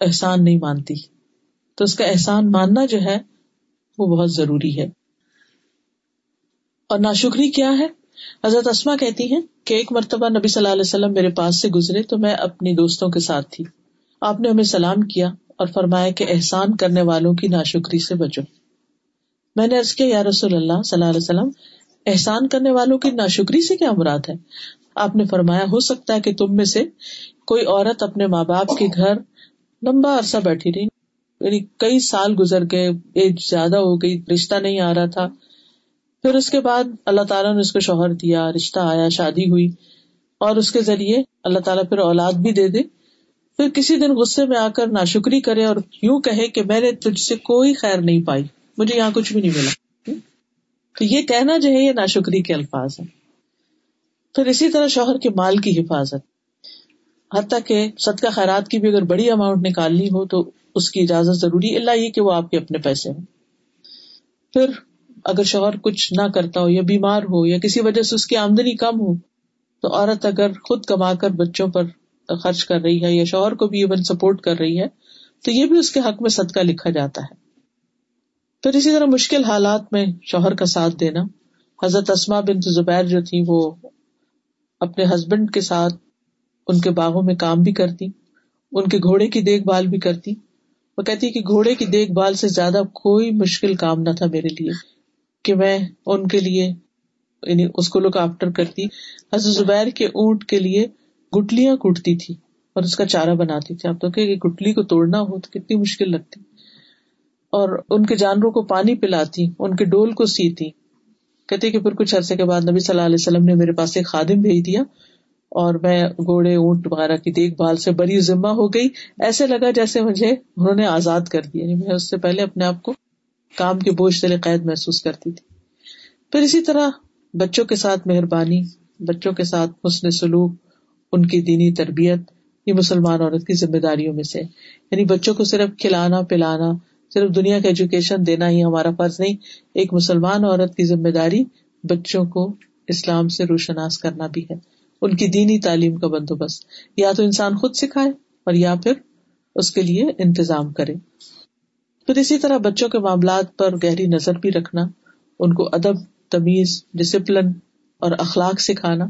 [SPEAKER 1] احسان نہیں مانتی۔ تو اس کا احسان ماننا جو ہے وہ بہت ضروری ہے۔ اور ناشکری کیا ہے؟ حضرت اسما کہتی ہیں کہ ایک مرتبہ نبی صلی اللہ علیہ وسلم میرے پاس سے گزرے تو میں اپنی دوستوں کے ساتھ تھی۔ آپ نے ہمیں سلام کیا اور فرمایا کہ احسان کرنے والوں کی ناشکری سے بچو۔ میں نے عرض کیا، یا رسول اللہ صلی اللہ علیہ وسلم، احسان کرنے والوں کی ناشکری سے کیا مراد ہے؟ آپ نے فرمایا، ہو سکتا ہے کہ تم میں سے کوئی عورت اپنے ماں باپ کے گھر لمبا عرصہ بیٹھی رہی۔ یعنی کئی سال گزر گئے ایج زیادہ ہو گئی، رشتہ نہیں آ رہا تھا۔ پھر اس کے بعد اللہ تعالیٰ نے اس کو شوہر دیا، رشتہ آیا، شادی ہوئی۔ اور اس کے ذریعے اللہ تعالیٰ پھر اولاد بھی دے دے۔ پھر کسی دن غصے میں آ کر ناشکری کرے اور یوں کہے کہ میں نے تجھ سے کوئی خیر نہیں پائی، مجھے یہاں کچھ بھی نہیں ملا۔ تو یہ کہنا جو ہے، یہ ناشکری کے الفاظ ہے پھر اسی طرح شوہر کے مال کی حفاظت۔ حتیٰ کہ صدقہ خیرات کی بھی اگر بڑی اماؤنٹ نکالنی ہو تو اس کی اجازت ضروری اللہ یہ کہ وہ آپ کے اپنے پیسے ہوں۔ پھر اگر شوہر کچھ نہ کرتا ہو یا بیمار ہو یا کسی وجہ سے اس کی آمدنی کم ہو، تو عورت اگر خود کما کر بچوں پر خرچ کر رہی ہے یا شوہر کو بھی ایون سپورٹ کر رہی ہے، تو یہ بھی اس کے حق میں صدقہ لکھا جاتا ہے۔ پھر اسی طرح مشکل حالات میں شوہر کا ساتھ دینا۔ حضرت اسما بن زبیر جو تھی، وہ اپنے ہسبینڈ کے ساتھ ان کے باغوں میں کام بھی کرتی، ان کے گھوڑے کی دیکھ بھال بھی کرتی۔ وہ کہتی کہ گھوڑے کی دیکھ بھال سے زیادہ کوئی مشکل کام نہ تھا میرے لیے، کہ میں ان کے لیے یعنی اس کو لک آفٹر کرتی۔ حضرت زبیر کے اونٹ کے لیے گٹلیاں کوٹتی تھی اور اس کا چارہ بناتی تھی۔ آپ تو کہ گٹلی کو توڑنا ہو تو کتنی مشکل لگتی۔ اور ان کے جانوروں کو پانی پلاتی، ان کے ڈول کو سیتی۔ کہتے کہ پھر کچھ عرصے کے بعد نبی صلی اللہ علیہ وسلم نے میرے پاس ایک خادم بھیج دیا۔ اور میں گھوڑے اونٹ وغیرہ کی دیکھ بھال سے بڑی ذمہ ہو گئی۔ ایسے لگا جیسے مجھے انہوں نے آزاد کر دیا۔ یعنی میں اس سے پہلے اپنے آپ کو کام کے بوجھ سے قید محسوس کرتی تھی۔ پھر اسی طرح بچوں کے ساتھ مہربانی، بچوں کے ساتھ حسن سلوک، ان کی دینی تربیت، یہ مسلمان عورت کی ذمہ داریوں میں سے۔ یعنی بچوں کو صرف کھلانا، پلانا، صرف دنیا کا ایجوکیشن دینا ہی ہمارا فرض نہیں، ایک مسلمان عورت کی ذمہ داری بچوں کو اسلام سے روشناس کرنا بھی ہے۔ ان کی دینی تعلیم کا بندوبست۔ یا تو انسان خود سکھائے اور یا پھر اس کے لیے انتظام کرے۔ پھر اسی طرح بچوں کے معاملات پر گہری نظر بھی رکھنا، ان کو ادب، تمیز ڈسپلن اور اخلاق سکھانا۔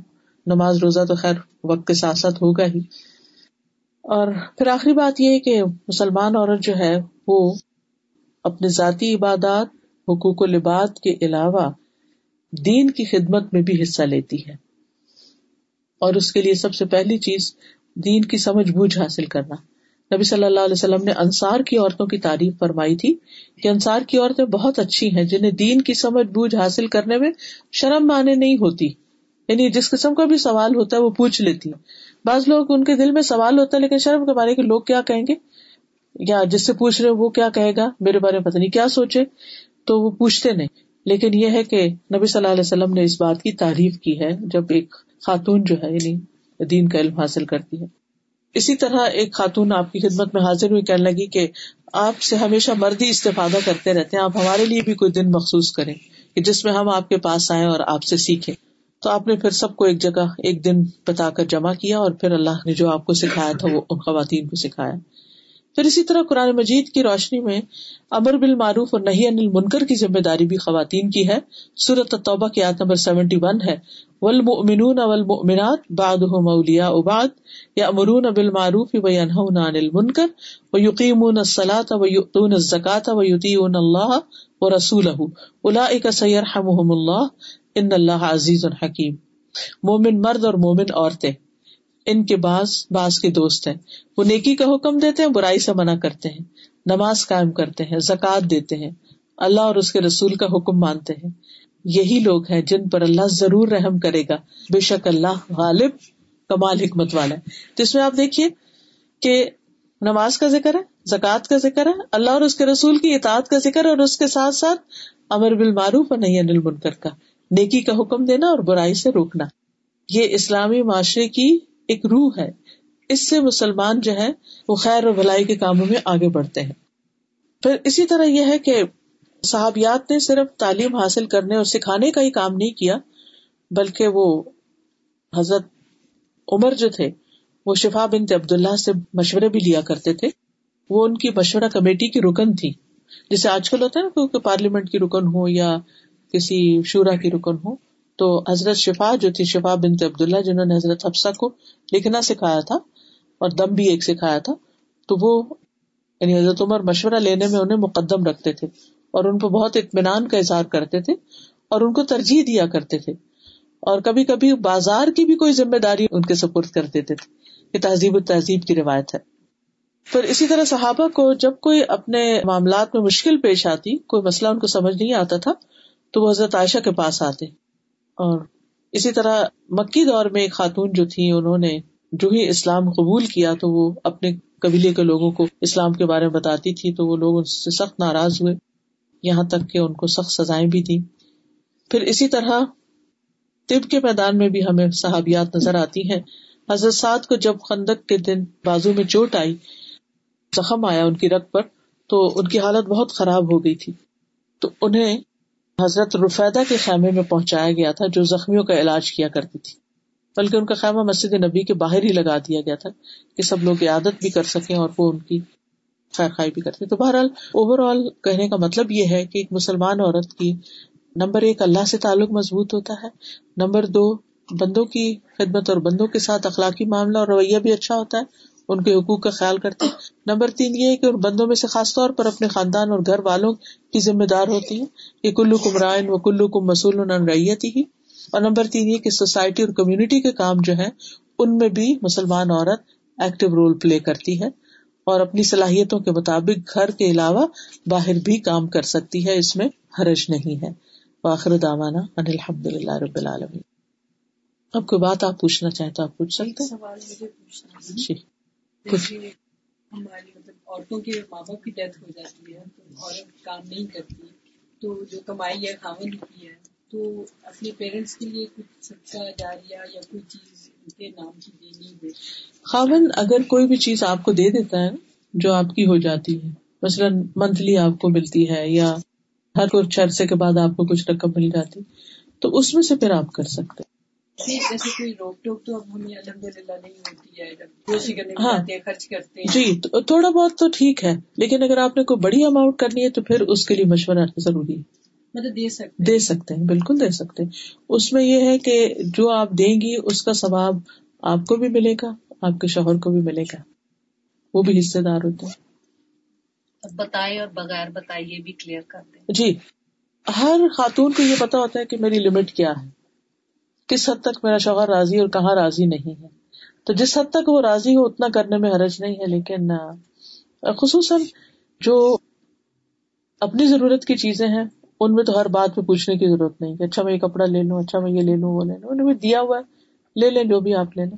[SPEAKER 1] نماز روزہ تو خیر وقت کے ساتھ ساتھ ہوگا ہی۔ اور پھر آخری بات یہ ہے کہ مسلمان عورت جو ہے، وہ اپنے ذاتی عبادات، حقوق و لباد کے علاوہ دین کی خدمت میں بھی حصہ لیتی ہے۔ اور اس کے لیے سب سے پہلی چیز دین کی سمجھ بوجھ حاصل کرنا۔ نبی صلی اللہ علیہ وسلم نے انصار کی عورتوں کی تعریف فرمائی تھی کہ انصار کی عورتیں بہت اچھی ہیں، جنہیں دین کی سمجھ بوجھ حاصل کرنے میں شرم مانے نہیں ہوتی۔ یعنی جس قسم کا بھی سوال ہوتا ہے وہ پوچھ لیتی۔ بعض لوگ ان کے دل میں سوال ہوتا ہے لیکن شرم کے بارے کے لوگ کیا کہیں گے؟ یا جس سے پوچھ رہے وہ کیا کہے گا؟ میرے بارے میں پتہ نہیں، کیا سوچے؟ تو وہ پوچھتے نہیں۔ لیکن یہ ہے کہ نبی صلی اللہ علیہ وسلم نے اس بات کی تعریف کی ہے۔ جب ایک خاتون جو ہے یعنی دین کا علم حاصل کرتی ہے۔ اسی طرح ایک خاتون آپ کی خدمت میں حاضر ہوئی، کہنے لگی کہ آپ سے ہمیشہ مردی استفادہ کرتے رہتے ہیں، آپ ہمارے لیے بھی کوئی دن مخصوص کریں کہ جس میں ہم آپ کے پاس آئے اور آپ سے سیکھیں۔ تو آپ نے پھر سب کو ایک جگہ، ایک دن بتا کر جمع کیا اور پھر اللہ نے جو آپ کو سکھایا تھا، وہ ان خواتین کو سکھایا۔ پھر اسی طرح قرآن مجید کی روشنی میں امر بال معروف اور نہیں انل منکر کی ذمہ داری بھی خواتین کی ہے۔ سورت توبہ کی آیت نمبر سیونٹی ون ہے۔ والمؤمنون والمؤمنات بعضهم اولیاء بعض یامرون بالمعروف وینهون عن المنکر ویقیمون الصلاة ویؤتون الزکاة ویطیعون اللہ ورسوله اولئک سیرحمهم اللہ، ان اللہ عزیز الحکیم مومن مرد اور مومن عورتیں۔ ان کے بعض بعض کے دوست ہیں۔ وہ نیکی کا حکم دیتے ہیں، برائی سے منع کرتے ہیں۔ نماز قائم کرتے ہیں، زکوٰۃ دیتے ہیں۔ اللہ اور اس کے رسول کا حکم مانتے ہیں۔ یہی لوگ ہیں جن پر اللہ ضرور رحم کرے گا۔ بے شک اللہ غالب، کمال، حکمت والا ہے۔ تو اس میں آپ دیکھیے کہ نماز کا ذکر ہے، زکوٰۃ کا ذکر ہے، اللہ اور اس کے رسول کی اطاعت کا ذکر اور اس کے ساتھ ساتھ امر بالمعروف اور نہیں انل منکر کا۔ نیکی کا حکم دینا اور برائی سے روکنا۔ یہ اسلامی معاشرے کی ایک روح ہے۔ اس سے مسلمان جو ہے وہ خیر اور بلائی کے کاموں میں آگے بڑھتے ہیں۔ پھر اسی طرح یہ ہے کہ صحابیات نے صرف تعلیم حاصل کرنے اور سکھانے کا ہی کام نہیں کیا، بلکہ وہ حضرت عمر جو تھے، وہ شفا بن عبداللہ سے مشورے بھی لیا کرتے تھے۔ وہ ان کی مشورہ کمیٹی کی رکن تھی۔ جسے آج کل ہوتا ہے نا پارلیمنٹ کی رکن ہو یا کسی شورا کی رکن ہو۔ تو حضرت شفا جو تھی، شفا بن عبداللہ جنہوں نے حضرت حفصہ کو لکھنا سکھایا تھا اور دم بھی ایک سکھایا تھا، تو وہ یعنی حضرت عمر مشورہ لینے میں انہیں مقدم رکھتے تھے اور ان کو بہت اطمینان کا اظہار کرتے تھے اور ان کو ترجیح دیا کرتے تھے۔ اور کبھی کبھی بازار کی بھی کوئی ذمہ داری ان کے سپرد کر دیتے تھے یہ تہذیب و تہذیب کی روایت ہے۔ پھر اسی طرح صحابہ کو جب کوئی اپنے معاملات میں مشکل پیش آتی، کوئی مسئلہ ان کو سمجھ نہیں آتا تھا، تو وہ حضرت عائشہ کے پاس آتے۔ اور اسی طرح مکی دور میں ایک خاتون جو تھی، انہوں نے جو ہی اسلام قبول کیا تو وہ اپنے قبیلے کے لوگوں کو اسلام کے بارے میں بتاتی تھی تو وہ لوگ ان سے سخت ناراض ہوئے۔ یہاں تک کہ ان کو سخت سزائیں بھی دی پھر اسی طرح طب کے میدان میں بھی ہمیں صحابیات نظر آتی ہیں۔ حضرت سعد کو جب خندق کے دن بازو میں چوٹ آئی، زخم آیا ان کی رگ پر تو ان کی حالت بہت خراب ہو گئی تھی۔ تو انہیں حضرت رفیدہ کے خیمے میں پہنچایا گیا تھا، جو زخمیوں کا علاج کیا کرتی تھی۔ بلکہ ان کا خیمہ مسجد نبی کے باہر ہی لگا دیا گیا تھا کہ سب لوگ عادت بھی کر سکیں اور وہ ان کی خیر خائی بھی کرتے۔ تو بہرحال اوور آل کہنے کا مطلب یہ ہے کہ ایک مسلمان عورت کی نمبر ایک اللہ سے تعلق مضبوط ہوتا ہے، نمبر دو بندوں کی خدمت اور بندوں کے ساتھ اخلاقی معاملہ اور رویہ بھی اچھا ہوتا ہے ان کے حقوق کا خیال کرتے ہیں۔ نمبر تین یہ ہے کہ ان بندوں میں سے خاص طور پر اپنے خاندان اور گھر والوں کی ذمہ دار ہوتی ہے کہ کلو کمرائن و کلو کم مسول ریتی ہی اور نمبر تین یہ کہ سوسائٹی اور کمیونٹی کے کام جو ہے ان میں بھی مسلمان عورت ایکٹیو رول پلے کرتی ہے اور اپنی صلاحیتوں کے مطابق گھر کے علاوہ باہر بھی کام کر سکتی ہے۔ اس میں حرج نہیں ہے۔ واخر دامانہ الحمد للہ رب العالمین۔ اب کوئی بات آپ پوچھنا چاہیں تو آپ پوچھ سکتے
[SPEAKER 3] سوال مجھے پوچھنا ہے۔
[SPEAKER 1] ہیں جی۔ کچھ
[SPEAKER 3] ہماری مطلب عورتوں کے ماں باپ کی ڈیتھ ہو جاتی ہے تو عورت کام نہیں کرتی تو جو کمائی ہے خاون کی ہے تو اپنے پیرنٹس کے لیے کچھ صدقہ جاریہ یا کوئی چیز ان کے نام کی دینی ہے؟
[SPEAKER 1] خاون اگر کوئی بھی چیز آپ کو دے دیتا ہے جو آپ کی ہو جاتی ہے مثلاً منتھلی آپ کو ملتی ہے یا ہر کچھ عرصے کے بعد آپ کو کچھ رقم مل جاتی تو اس میں سے پھر آپ کر سکتے
[SPEAKER 3] پھر جیسے کوئی روک ٹوک تو اب ہمیں الحمد للہ نہیں ہوتی ہے جب کوشش کرنے
[SPEAKER 1] ہاں۔
[SPEAKER 3] خرچ کرتے ہیں۔
[SPEAKER 1] جی تو تھوڑا بہت تو ٹھیک ہے لیکن اگر آپ نے کوئی بڑی اماؤنٹ کرنی ہے تو پھر اس کے لیے مشورہ ضروری ہے۔
[SPEAKER 3] مطلب دے سکتے
[SPEAKER 1] دے سکتے ہیں بالکل دے سکتے ہیں۔ اس میں یہ ہے کہ جو آپ دیں گی اس کا ثواب آپ کو بھی ملے گا آپ کے شوہر کو بھی ملے گا۔ وہ بھی حصے دار ہوتے ہیں۔
[SPEAKER 4] بتائے اور بغیر بتائے یہ بھی کلیئر کر دیں
[SPEAKER 1] جی ہر خاتون کو یہ پتا ہوتا ہے کہ میری لمٹ کیا ہے۔ کس حد تک میرا شوہر راضی اور کہاں راضی نہیں ہے؟ تو جس حد تک وہ راضی ہو اتنا کرنے میں حرج نہیں ہے، لیکن خصوصاً جو اپنی ضرورت کی چیزیں ہیں، ان میں تو ہر بات پہ پوچھنے کی ضرورت نہیں کہ اچھا میں یہ کپڑا لے لوں اچھا میں یہ لے لوں، وہ لے لوں انہیں بھی دیا ہوا ہے، لے لیں جو بھی آپ لے لیں۔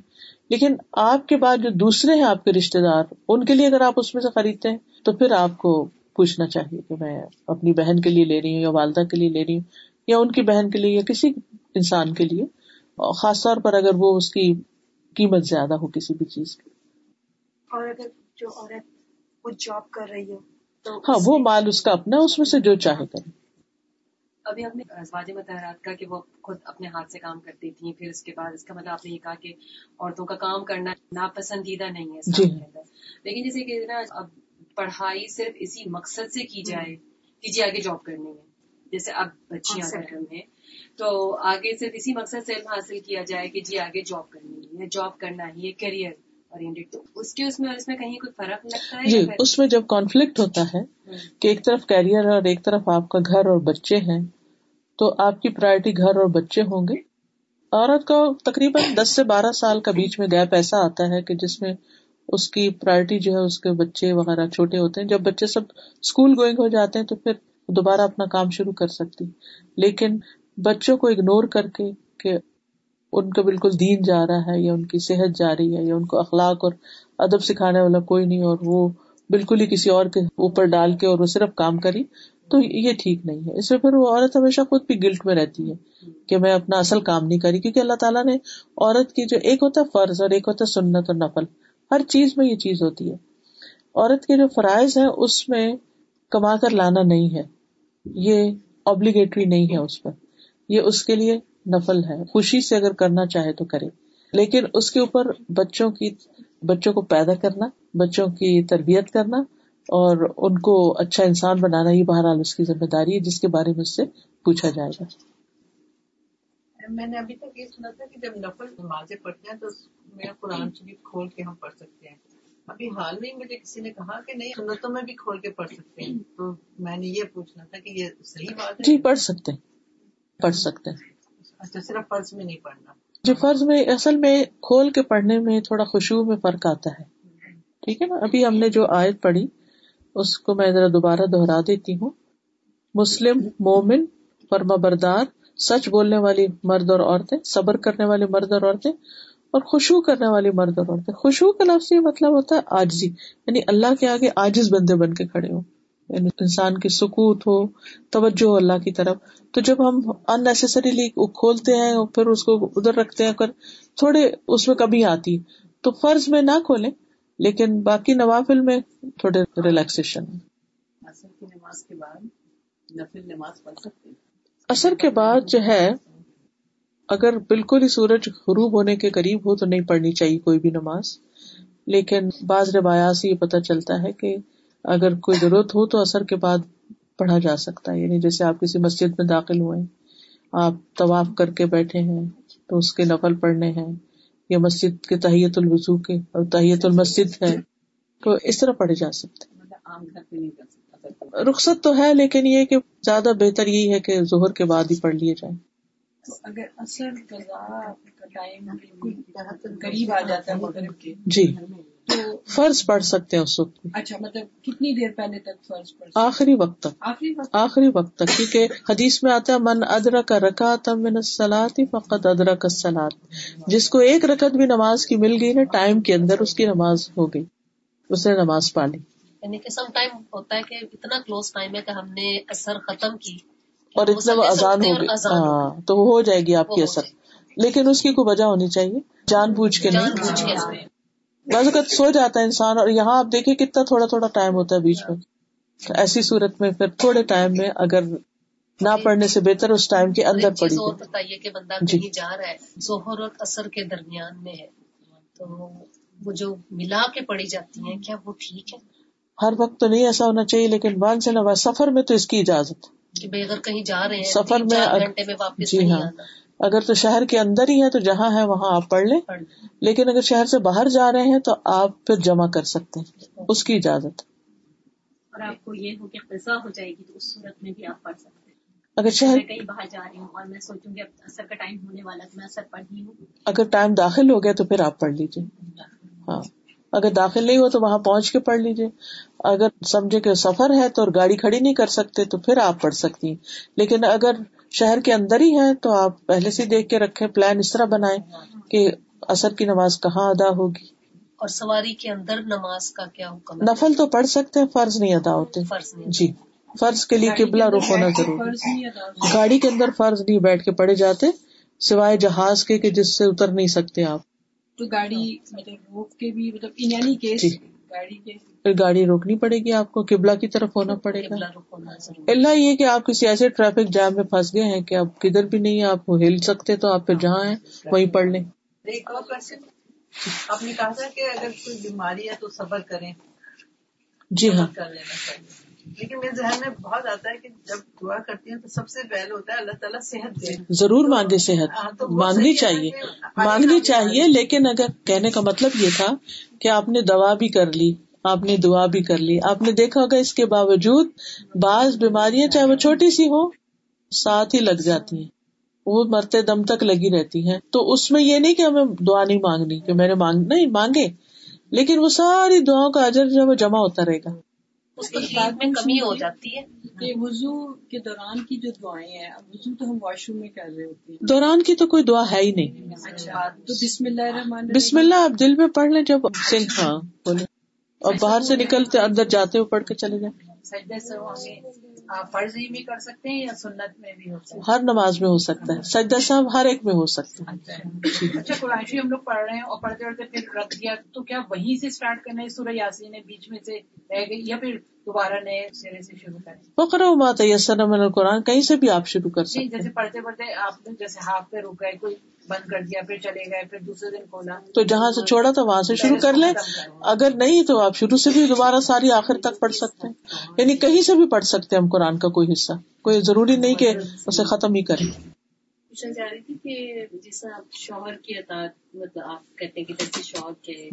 [SPEAKER 1] لیکن آپ کے بعد جو دوسرے ہیں آپ کے رشتے دار، ان کے لیے اگر آپ اس میں سے خریدتے ہیں، تو پھر آپ کو پوچھنا چاہیے کہ میں اپنی بہن کے لیے لے رہی ہوں یا والدہ کے لیے لے رہی ہوں یا ان کی بہن کے لیے یا کسی انسان کے لیے۔ خاص طور پر اگر وہ اس کی قیمت زیادہ ہو کسی بھی چیز کی
[SPEAKER 5] اور اگر جو عورت کچھ جاب کر رہی ہو تو
[SPEAKER 1] ہاں وہ مال اس کا اپنا ہے، اس میں سے جو چاہے کرے
[SPEAKER 4] ابھی آپ نے ازواج متحرات کا کہ وہ خود اپنے ہاتھ سے کام کرتی تھیں پھر اس کے بعد اس کا مطلب آپ نے یہ کہا کہ عورتوں کا کام کرنا ناپسندیدہ نہیں ہے
[SPEAKER 1] جی۔
[SPEAKER 4] کے اندر لیکن جیسے کہ نا اب پڑھائی صرف اسی مقصد سے کی جائے کہ جی آگے جاب کرنی ہے جیسے اب بچیاں۔ اگر ہم ہیں تو آگے صرف اسی مقصد سے علم حاصل کیا جائے کہ جی آگے جاب کرنی ہے جاب کرنا ہی ہے کیریئر تو اس کے اس میں اور اس میں کہیں کوئی فرق لگتا ہے
[SPEAKER 1] جی اس میں جب کانفلکٹ ہوتا ہے۔ کہ ایک طرف کیریئر ہے اور ایک طرف آپ کا گھر اور بچے ہیں تو آپ کی پرائرٹی گھر اور بچے ہوں گے۔ عورت کو تقریباً دس سے بارہ سال کا بیچ میں گیپ ایسا آتا ہے کہ جس میں اس کی پرائرٹی جو ہے اس کے بچے وغیرہ چھوٹے ہوتے ہیں۔ جب بچے سب اسکول گوئنگ ہو جاتے ہیں تو پھر دوبارہ اپنا کام شروع کر سکتی۔ لیکن بچوں کو اگنور کر کے کہ ان کا بالکل دین جا رہا ہے یا ان کی صحت جا رہی ہے یا ان کو اخلاق اور ادب سکھانے والا کوئی نہیں اور وہ بالکل ہی کسی اور کے اوپر ڈال کے اور وہ صرف کام کری تو یہ ٹھیک نہیں ہے۔ اس میں پھر وہ عورت ہمیشہ خود بھی گلٹ میں رہتی ہے کہ میں اپنا اصل کام نہیں کری، کیونکہ اللہ تعالیٰ نے عورت کی جو ایک ہوتا ہے فرض اور ایک ہوتا ہے سنت اور نفل، ہر چیز میں یہ چیز ہوتی ہے۔ عورت کے جو فرائض ہیں اس میں کما کر لانا نہیں ہے، یہ obligatory نہیں ہے اس پر۔ یہ اس کے لیے نفل ہے۔ خوشی سے اگر کرنا چاہے تو کرے۔ لیکن اس کے اوپر بچوں کی بچوں کو پیدا کرنا بچوں کی تربیت کرنا اور ان کو اچھا انسان بنانا یہ بہرحال اس کی ذمہ داری ہے جس کے بارے میں اس سے پوچھا جائے گا۔
[SPEAKER 6] میں نے ابھی تک یہ سنا تھا کہ جب نفل نمازیں پڑھتے ہیں تو میں قرآن شریف کھول کے ہم پڑھ سکتے ہیں۔ ابھی حال میں مجھے کسی نے کہا کہ نہیں سنتوں میں بھی کھول کے پڑھ سکتے ہیں۔ تو میں نے یہ پوچھنا تھا کہ یہ صحیح بات ہے؟
[SPEAKER 1] جی پڑھ سکتے ہیں۔ پڑھ سکتے ہیں۔
[SPEAKER 6] اچھا صرف فرض میں نہیں پڑھنا۔
[SPEAKER 1] جو فرض میں اصل میں کھول کے پڑھنے میں تھوڑا خوشبو میں فرق آتا ہے۔ ٹھیک ہے نا؟ ابھی ہم نے جو آیت پڑھی اس کو میں ذرا دوبارہ دوہرا دیتی ہوں۔ مسلم مومن فرما بردار سچ بولنے والی مرد اور عورتیں صبر کرنے والے مرد اور عورتیں اور خوشبو کرنے والی مرد اور عورتیں۔ خوشبو کا لفظ یہ مطلب ہوتا ہے آجزی یعنی اللہ کے آگے آجز بندے بن کے کھڑے ہو یعنی انسان کی سکوت ہو توجہ ہو اللہ کی طرف۔ تو جب ہم ان نیسسریلی کھولتے ہیں اور پھر اس کو ادھر رکھتے ہیں کر تھوڑے اس میں کمی آتی۔ تو فرض میں نہ کھولیں لیکن باقی نوافل میں تھوڑے ریلیکسیشن
[SPEAKER 6] اصل کی نماز کے بعد نفل نماز پڑھ سکتے ہیں۔
[SPEAKER 1] اثر کے بعد جو ہے اگر بالکل ہی سورج غروب ہونے کے قریب ہو تو نہیں پڑھنی چاہیے کوئی بھی نماز۔ لیکن بعض روایات سے یہ پتہ چلتا ہے کہ اگر کوئی ضرورت ہو تو اثر کے بعد پڑھا جا سکتا ہے۔ یعنی جیسے آپ کسی مسجد میں داخل ہوئے آپ طواف کر کے بیٹھے ہیں تو اس کے نفل پڑھنے ہیں یا مسجد کے تحیت الوضو کے اور تحیت المسجد ہے تو اس طرح پڑھے جا سکتے
[SPEAKER 6] مطلب
[SPEAKER 1] رخصت تو ہے لیکن یہ کہ زیادہ بہتر یہی ہے کہ ظہر کے بعد ہی پڑھ لیے جائیں۔
[SPEAKER 3] اگر اثر قضا کا ٹائم بالکل قریب آ جاتا ہے
[SPEAKER 1] جی۔
[SPEAKER 3] تو
[SPEAKER 1] فرض پڑھ سکتے ہیں اس وقت
[SPEAKER 3] اچھا مطلب کتنی دیر پہلے تک فرض پڑ سکتے
[SPEAKER 1] آخری وقت تک۔
[SPEAKER 3] آخری وقت؟
[SPEAKER 1] آخری وقت تک کیونکہ حدیث میں آتا ہے من ادرا کا رکعت من الصلاۃ فقط ادرا کا جس کو ایک رکعت بھی نماز کی مل گئی نا ٹائم کے اندر اس کی نماز ہو گئی۔ اس نے نماز پا لی۔
[SPEAKER 4] یعنی کہ سم ٹائم ہوتا ہے کہ اتنا کلوز ٹائم ہے کہ ہم نے اثر ختم کی
[SPEAKER 1] اور اتنا وہ اذان ہو گئی۔ ہاں تو وہ ہو جائے گی آپ کی اثر۔ لیکن اس کی کوئی وجہ ہونی چاہیے۔ جان بوجھ کے
[SPEAKER 4] جان
[SPEAKER 1] نہیں۔ بعض اوقات سو جاتا ہے انسان اور یہاں آپ دیکھیں کتنا تھوڑا تھوڑا ٹائم ہوتا ہے بیچ میں۔ ایسی صورت میں پھر تھوڑے ٹائم میں اگر نہ پڑھنے سے بہتر اس ٹائم کے اندر پڑی
[SPEAKER 4] اور بتائیے کہ بندہ
[SPEAKER 1] جی۔
[SPEAKER 4] کہیں جا رہا ہے ظہر اور اثر کے درمیان میں ہے۔ تو وہ جو ملا کے پڑی جاتی ہیں کیا وہ ٹھیک ہے؟
[SPEAKER 1] ہر وقت تو نہیں ایسا ہونا چاہیے لیکن ون سے نہ سفر میں تو اس کی اجازت
[SPEAKER 4] کہ اگر کہیں جا رہے ہیں
[SPEAKER 1] سفر میں
[SPEAKER 4] گھنٹے میں واپس
[SPEAKER 1] جی ہاں۔
[SPEAKER 4] آنا۔
[SPEAKER 1] اگر تو شہر کے اندر ہی ہے تو جہاں ہے وہاں آپ پڑھ لیں۔ لیکن اگر شہر سے باہر جا رہے ہیں تو آپ پھر جمع کر سکتے ہیں۔ اس کی اجازت۔
[SPEAKER 7] اور آپ کو یہ ہو کہ قضا ہو جائے گی تو اس صورت میں بھی آپ پڑھ سکتے ہیں۔
[SPEAKER 1] اگر شہر
[SPEAKER 7] کہیں باہر جا رہی ہوں اور میں سوچوں گی اب اثر کا ٹائم ہونے والا ہے تو میں اثر پڑھ ہی لوں
[SPEAKER 1] اگر ٹائم داخل ہو گیا تو پھر آپ پڑھ لیجیے ہاں۔ اگر داخل نہیں ہو تو وہاں پہنچ کے پڑھ لیجیے اگر سمجھے کہ سفر ہے تو اور گاڑی کھڑی نہیں کر سکتے تو پھر آپ پڑھ سکتی ہیں۔ لیکن اگر شہر کے اندر ہی ہے تو آپ پہلے سے دیکھ کے رکھے پلان اس طرح بنائے کہ اثر کی نماز کہاں ادا ہوگی۔
[SPEAKER 4] اور سواری کے اندر نماز کا کیا حکم ہے؟
[SPEAKER 1] نفل تو پڑھ سکتے ہیں فرض نہیں ادا ہوتے۔
[SPEAKER 4] فرض نہیں
[SPEAKER 1] جی فرض کے لیے قبلہ رخ ہونا ضروری۔ گاڑی کے اندر فرض نہیں بیٹھ کے پڑے جاتے سوائے جہاز کے کہ جس سے اتر نہیں سکتے آپ۔
[SPEAKER 3] تو گاڑی مطلب روک کے بھی مطلب
[SPEAKER 1] جی۔
[SPEAKER 3] گاڑی کے
[SPEAKER 1] پھر گاڑی روکنی پڑے گی آپ کو؟ قبلہ کی طرف ہونا پڑے گا۔ اللہ یہ کہ آپ کسی ایسے ٹریفک جام میں پھنس گئے ہیں کہ اب کدھر بھی نہیں آپ ہل سکتے تو آپ پھر جہاں ہیں وہیں پڑھ لیں۔
[SPEAKER 6] ایک اور کوشچن آپ نے کہا تھا کہ اگر کوئی بیماری ہے تو صبر کریں۔
[SPEAKER 1] جی ہاں۔
[SPEAKER 6] صبر کر لینا چاہیے۔ لیکن میرے ذہن میں بہت آتا ہے کہ جب دعا کرتی ہیں تو سب سے پہلے ہوتا ہے اللہ تعالیٰ صحت دے۔
[SPEAKER 1] ضرور مانگے
[SPEAKER 6] ہاں،
[SPEAKER 1] صحت
[SPEAKER 6] وہ
[SPEAKER 1] مانگنی چاہیے۔ مانگنی چاہیے لیکن اگر کہنے کا مطلب یہ تھا کہ آپ نے دوا بھی کر لی۔ آپ نے دعا بھی کر لی۔ آپ نے دیکھا ہوگا اس کے باوجود بعض بیماریاں چاہے وہ چھوٹی سی ہو ساتھ ہی لگ جاتی ہیں۔ وہ مرتے دم تک لگی رہتی ہیں۔ تو اس میں یہ نہیں کہ ہمیں دعا نہیں مانگنی کہ میں نے مانگ نہیں مانگے۔ لیکن وہ ساری دعاؤں کا اجر جو ہے وہ جمع ہوتا رہے گا۔
[SPEAKER 4] اس تکلیف میں کمی ہو جاتی ہے۔
[SPEAKER 3] کہ وضو کے دوران کی جو دعائیں ہیں اب وضو تو ہم واش روم میں کر رہے ہوتے ہیں۔
[SPEAKER 1] دوران کی تو کوئی دعا ہے ہی نہیں۔
[SPEAKER 3] اچھا تو بسم اللہ الرحمن
[SPEAKER 1] بسم اللہ آپ دل میں پڑھ لیں جب سنگھ ہاں بولے اور باہر سے نکلتے اندر جاتے ہوئے پڑھ کے چلے جائیں۔
[SPEAKER 8] سجدے سے ہمیں آپ فرض ہی بھی کر سکتے ہیں یا سنت میں بھی ہو سکتا
[SPEAKER 1] ہر نماز میں ہو سکتا ہے۔ سجدہ صاحب ہر ایک میں ہو سکتا ہے۔
[SPEAKER 8] ہے اچھا قرآن شریف ہم لوگ پڑھ رہے ہیں اور پڑھتے پڑھتے پھر رکھ دیا تو کیا وہیں سے اسٹارٹ کرنا ہے؟ سورہ یاسین ہے بیچ میں سے رہ گئی یا پھر دوبارہ نئے سرے سے شروع کریں؟
[SPEAKER 1] فقرا مات یسر من القرآن کہیں سے بھی آپ شروع کر
[SPEAKER 8] جی
[SPEAKER 1] سکتے
[SPEAKER 8] جیسے پڑھتے پڑھتے آپ نے جیسے ہاف پہ رک گئے کوئی بند کر دیا پھر چلے گئے پھر دوسرے دن کھولا۔
[SPEAKER 1] تو جہاں سے چھوڑا تھا وہاں سے شروع کر لیں اگر نہیں تو آپ شروع سے بھی دوبارہ ساری آخر تک پڑھ سکتے ہیں۔ یعنی کہیں سے بھی پڑھ سکتے ہیں ہم قرآن کا کوئی حصہ۔ کوئی ضروری نہیں کہ اسے ختم ہی کریں۔
[SPEAKER 7] پوچھنا چاہ رہی تھی کہ جیسا آپ شوہر کی اطاعت مطلب آپ کہتے ہیں کہ جیسے شوہر کے۔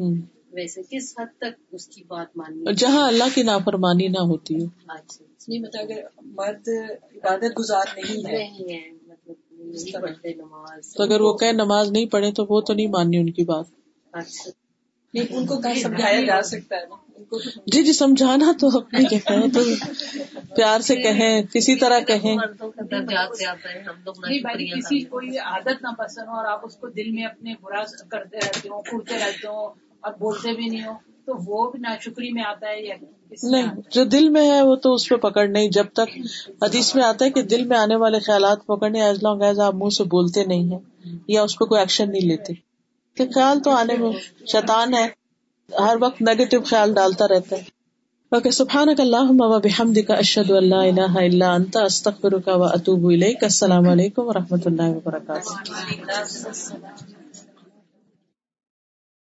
[SPEAKER 7] ویسے کس حد تک اس کی بات ماننی
[SPEAKER 1] جہاں اللہ کی نافرمانی نہ ہوتی ہو۔
[SPEAKER 7] اچھا۔
[SPEAKER 3] نہیں مطلب اگر مرد عبادت گزار نہیں ہے۔
[SPEAKER 1] تو اگر وہ کہ نماز نہیں پڑھے تو وہ تو نہیں ماننی ان کی بات۔
[SPEAKER 7] اچھا۔
[SPEAKER 3] نہیں ان کو سمجھایا جا سکتا ہے
[SPEAKER 1] جی جی سمجھانا تو اپنی کہتے ہیں تو پیار سے کہیں کسی طرح کہیں۔
[SPEAKER 4] مردوں کا درجات زیادہ ہے ہم لوگ نہ
[SPEAKER 8] نہیں بھائی
[SPEAKER 4] شکریہ
[SPEAKER 8] کسی کوئی عادت نہ پسند ہو اور آپ اس کو دل میں اپنے برا کرتے رہتے ہو کھڑتے رہتے ہو اور بولتے بھی نہیں ہو تو وہ بھی ناشکری میں آتا ہے یا
[SPEAKER 1] نہیں جو دل میں ہے وہ تو اس پہ پکڑ نہیں جب تک حدیث میں آتا ہے کہ دل میں آنے والے خیالات پکڑنے ایز لانگ ایز آپ منہ سے بولتے نہیں ہیں یا اس پہ کوئی ایکشن نہیں لیتے۔ کہ خیال تو آنے میں شیطان ہے ہر وقت نیگیٹو خیال ڈالتا رہتا ہے۔ اوکے سبحانک اللہم و بحمدک اشہد ان لا الہ الا انت استغفرک و اتوب الیک۔ السلام علیکم و رحمۃ اللہ وبرکاتہ۔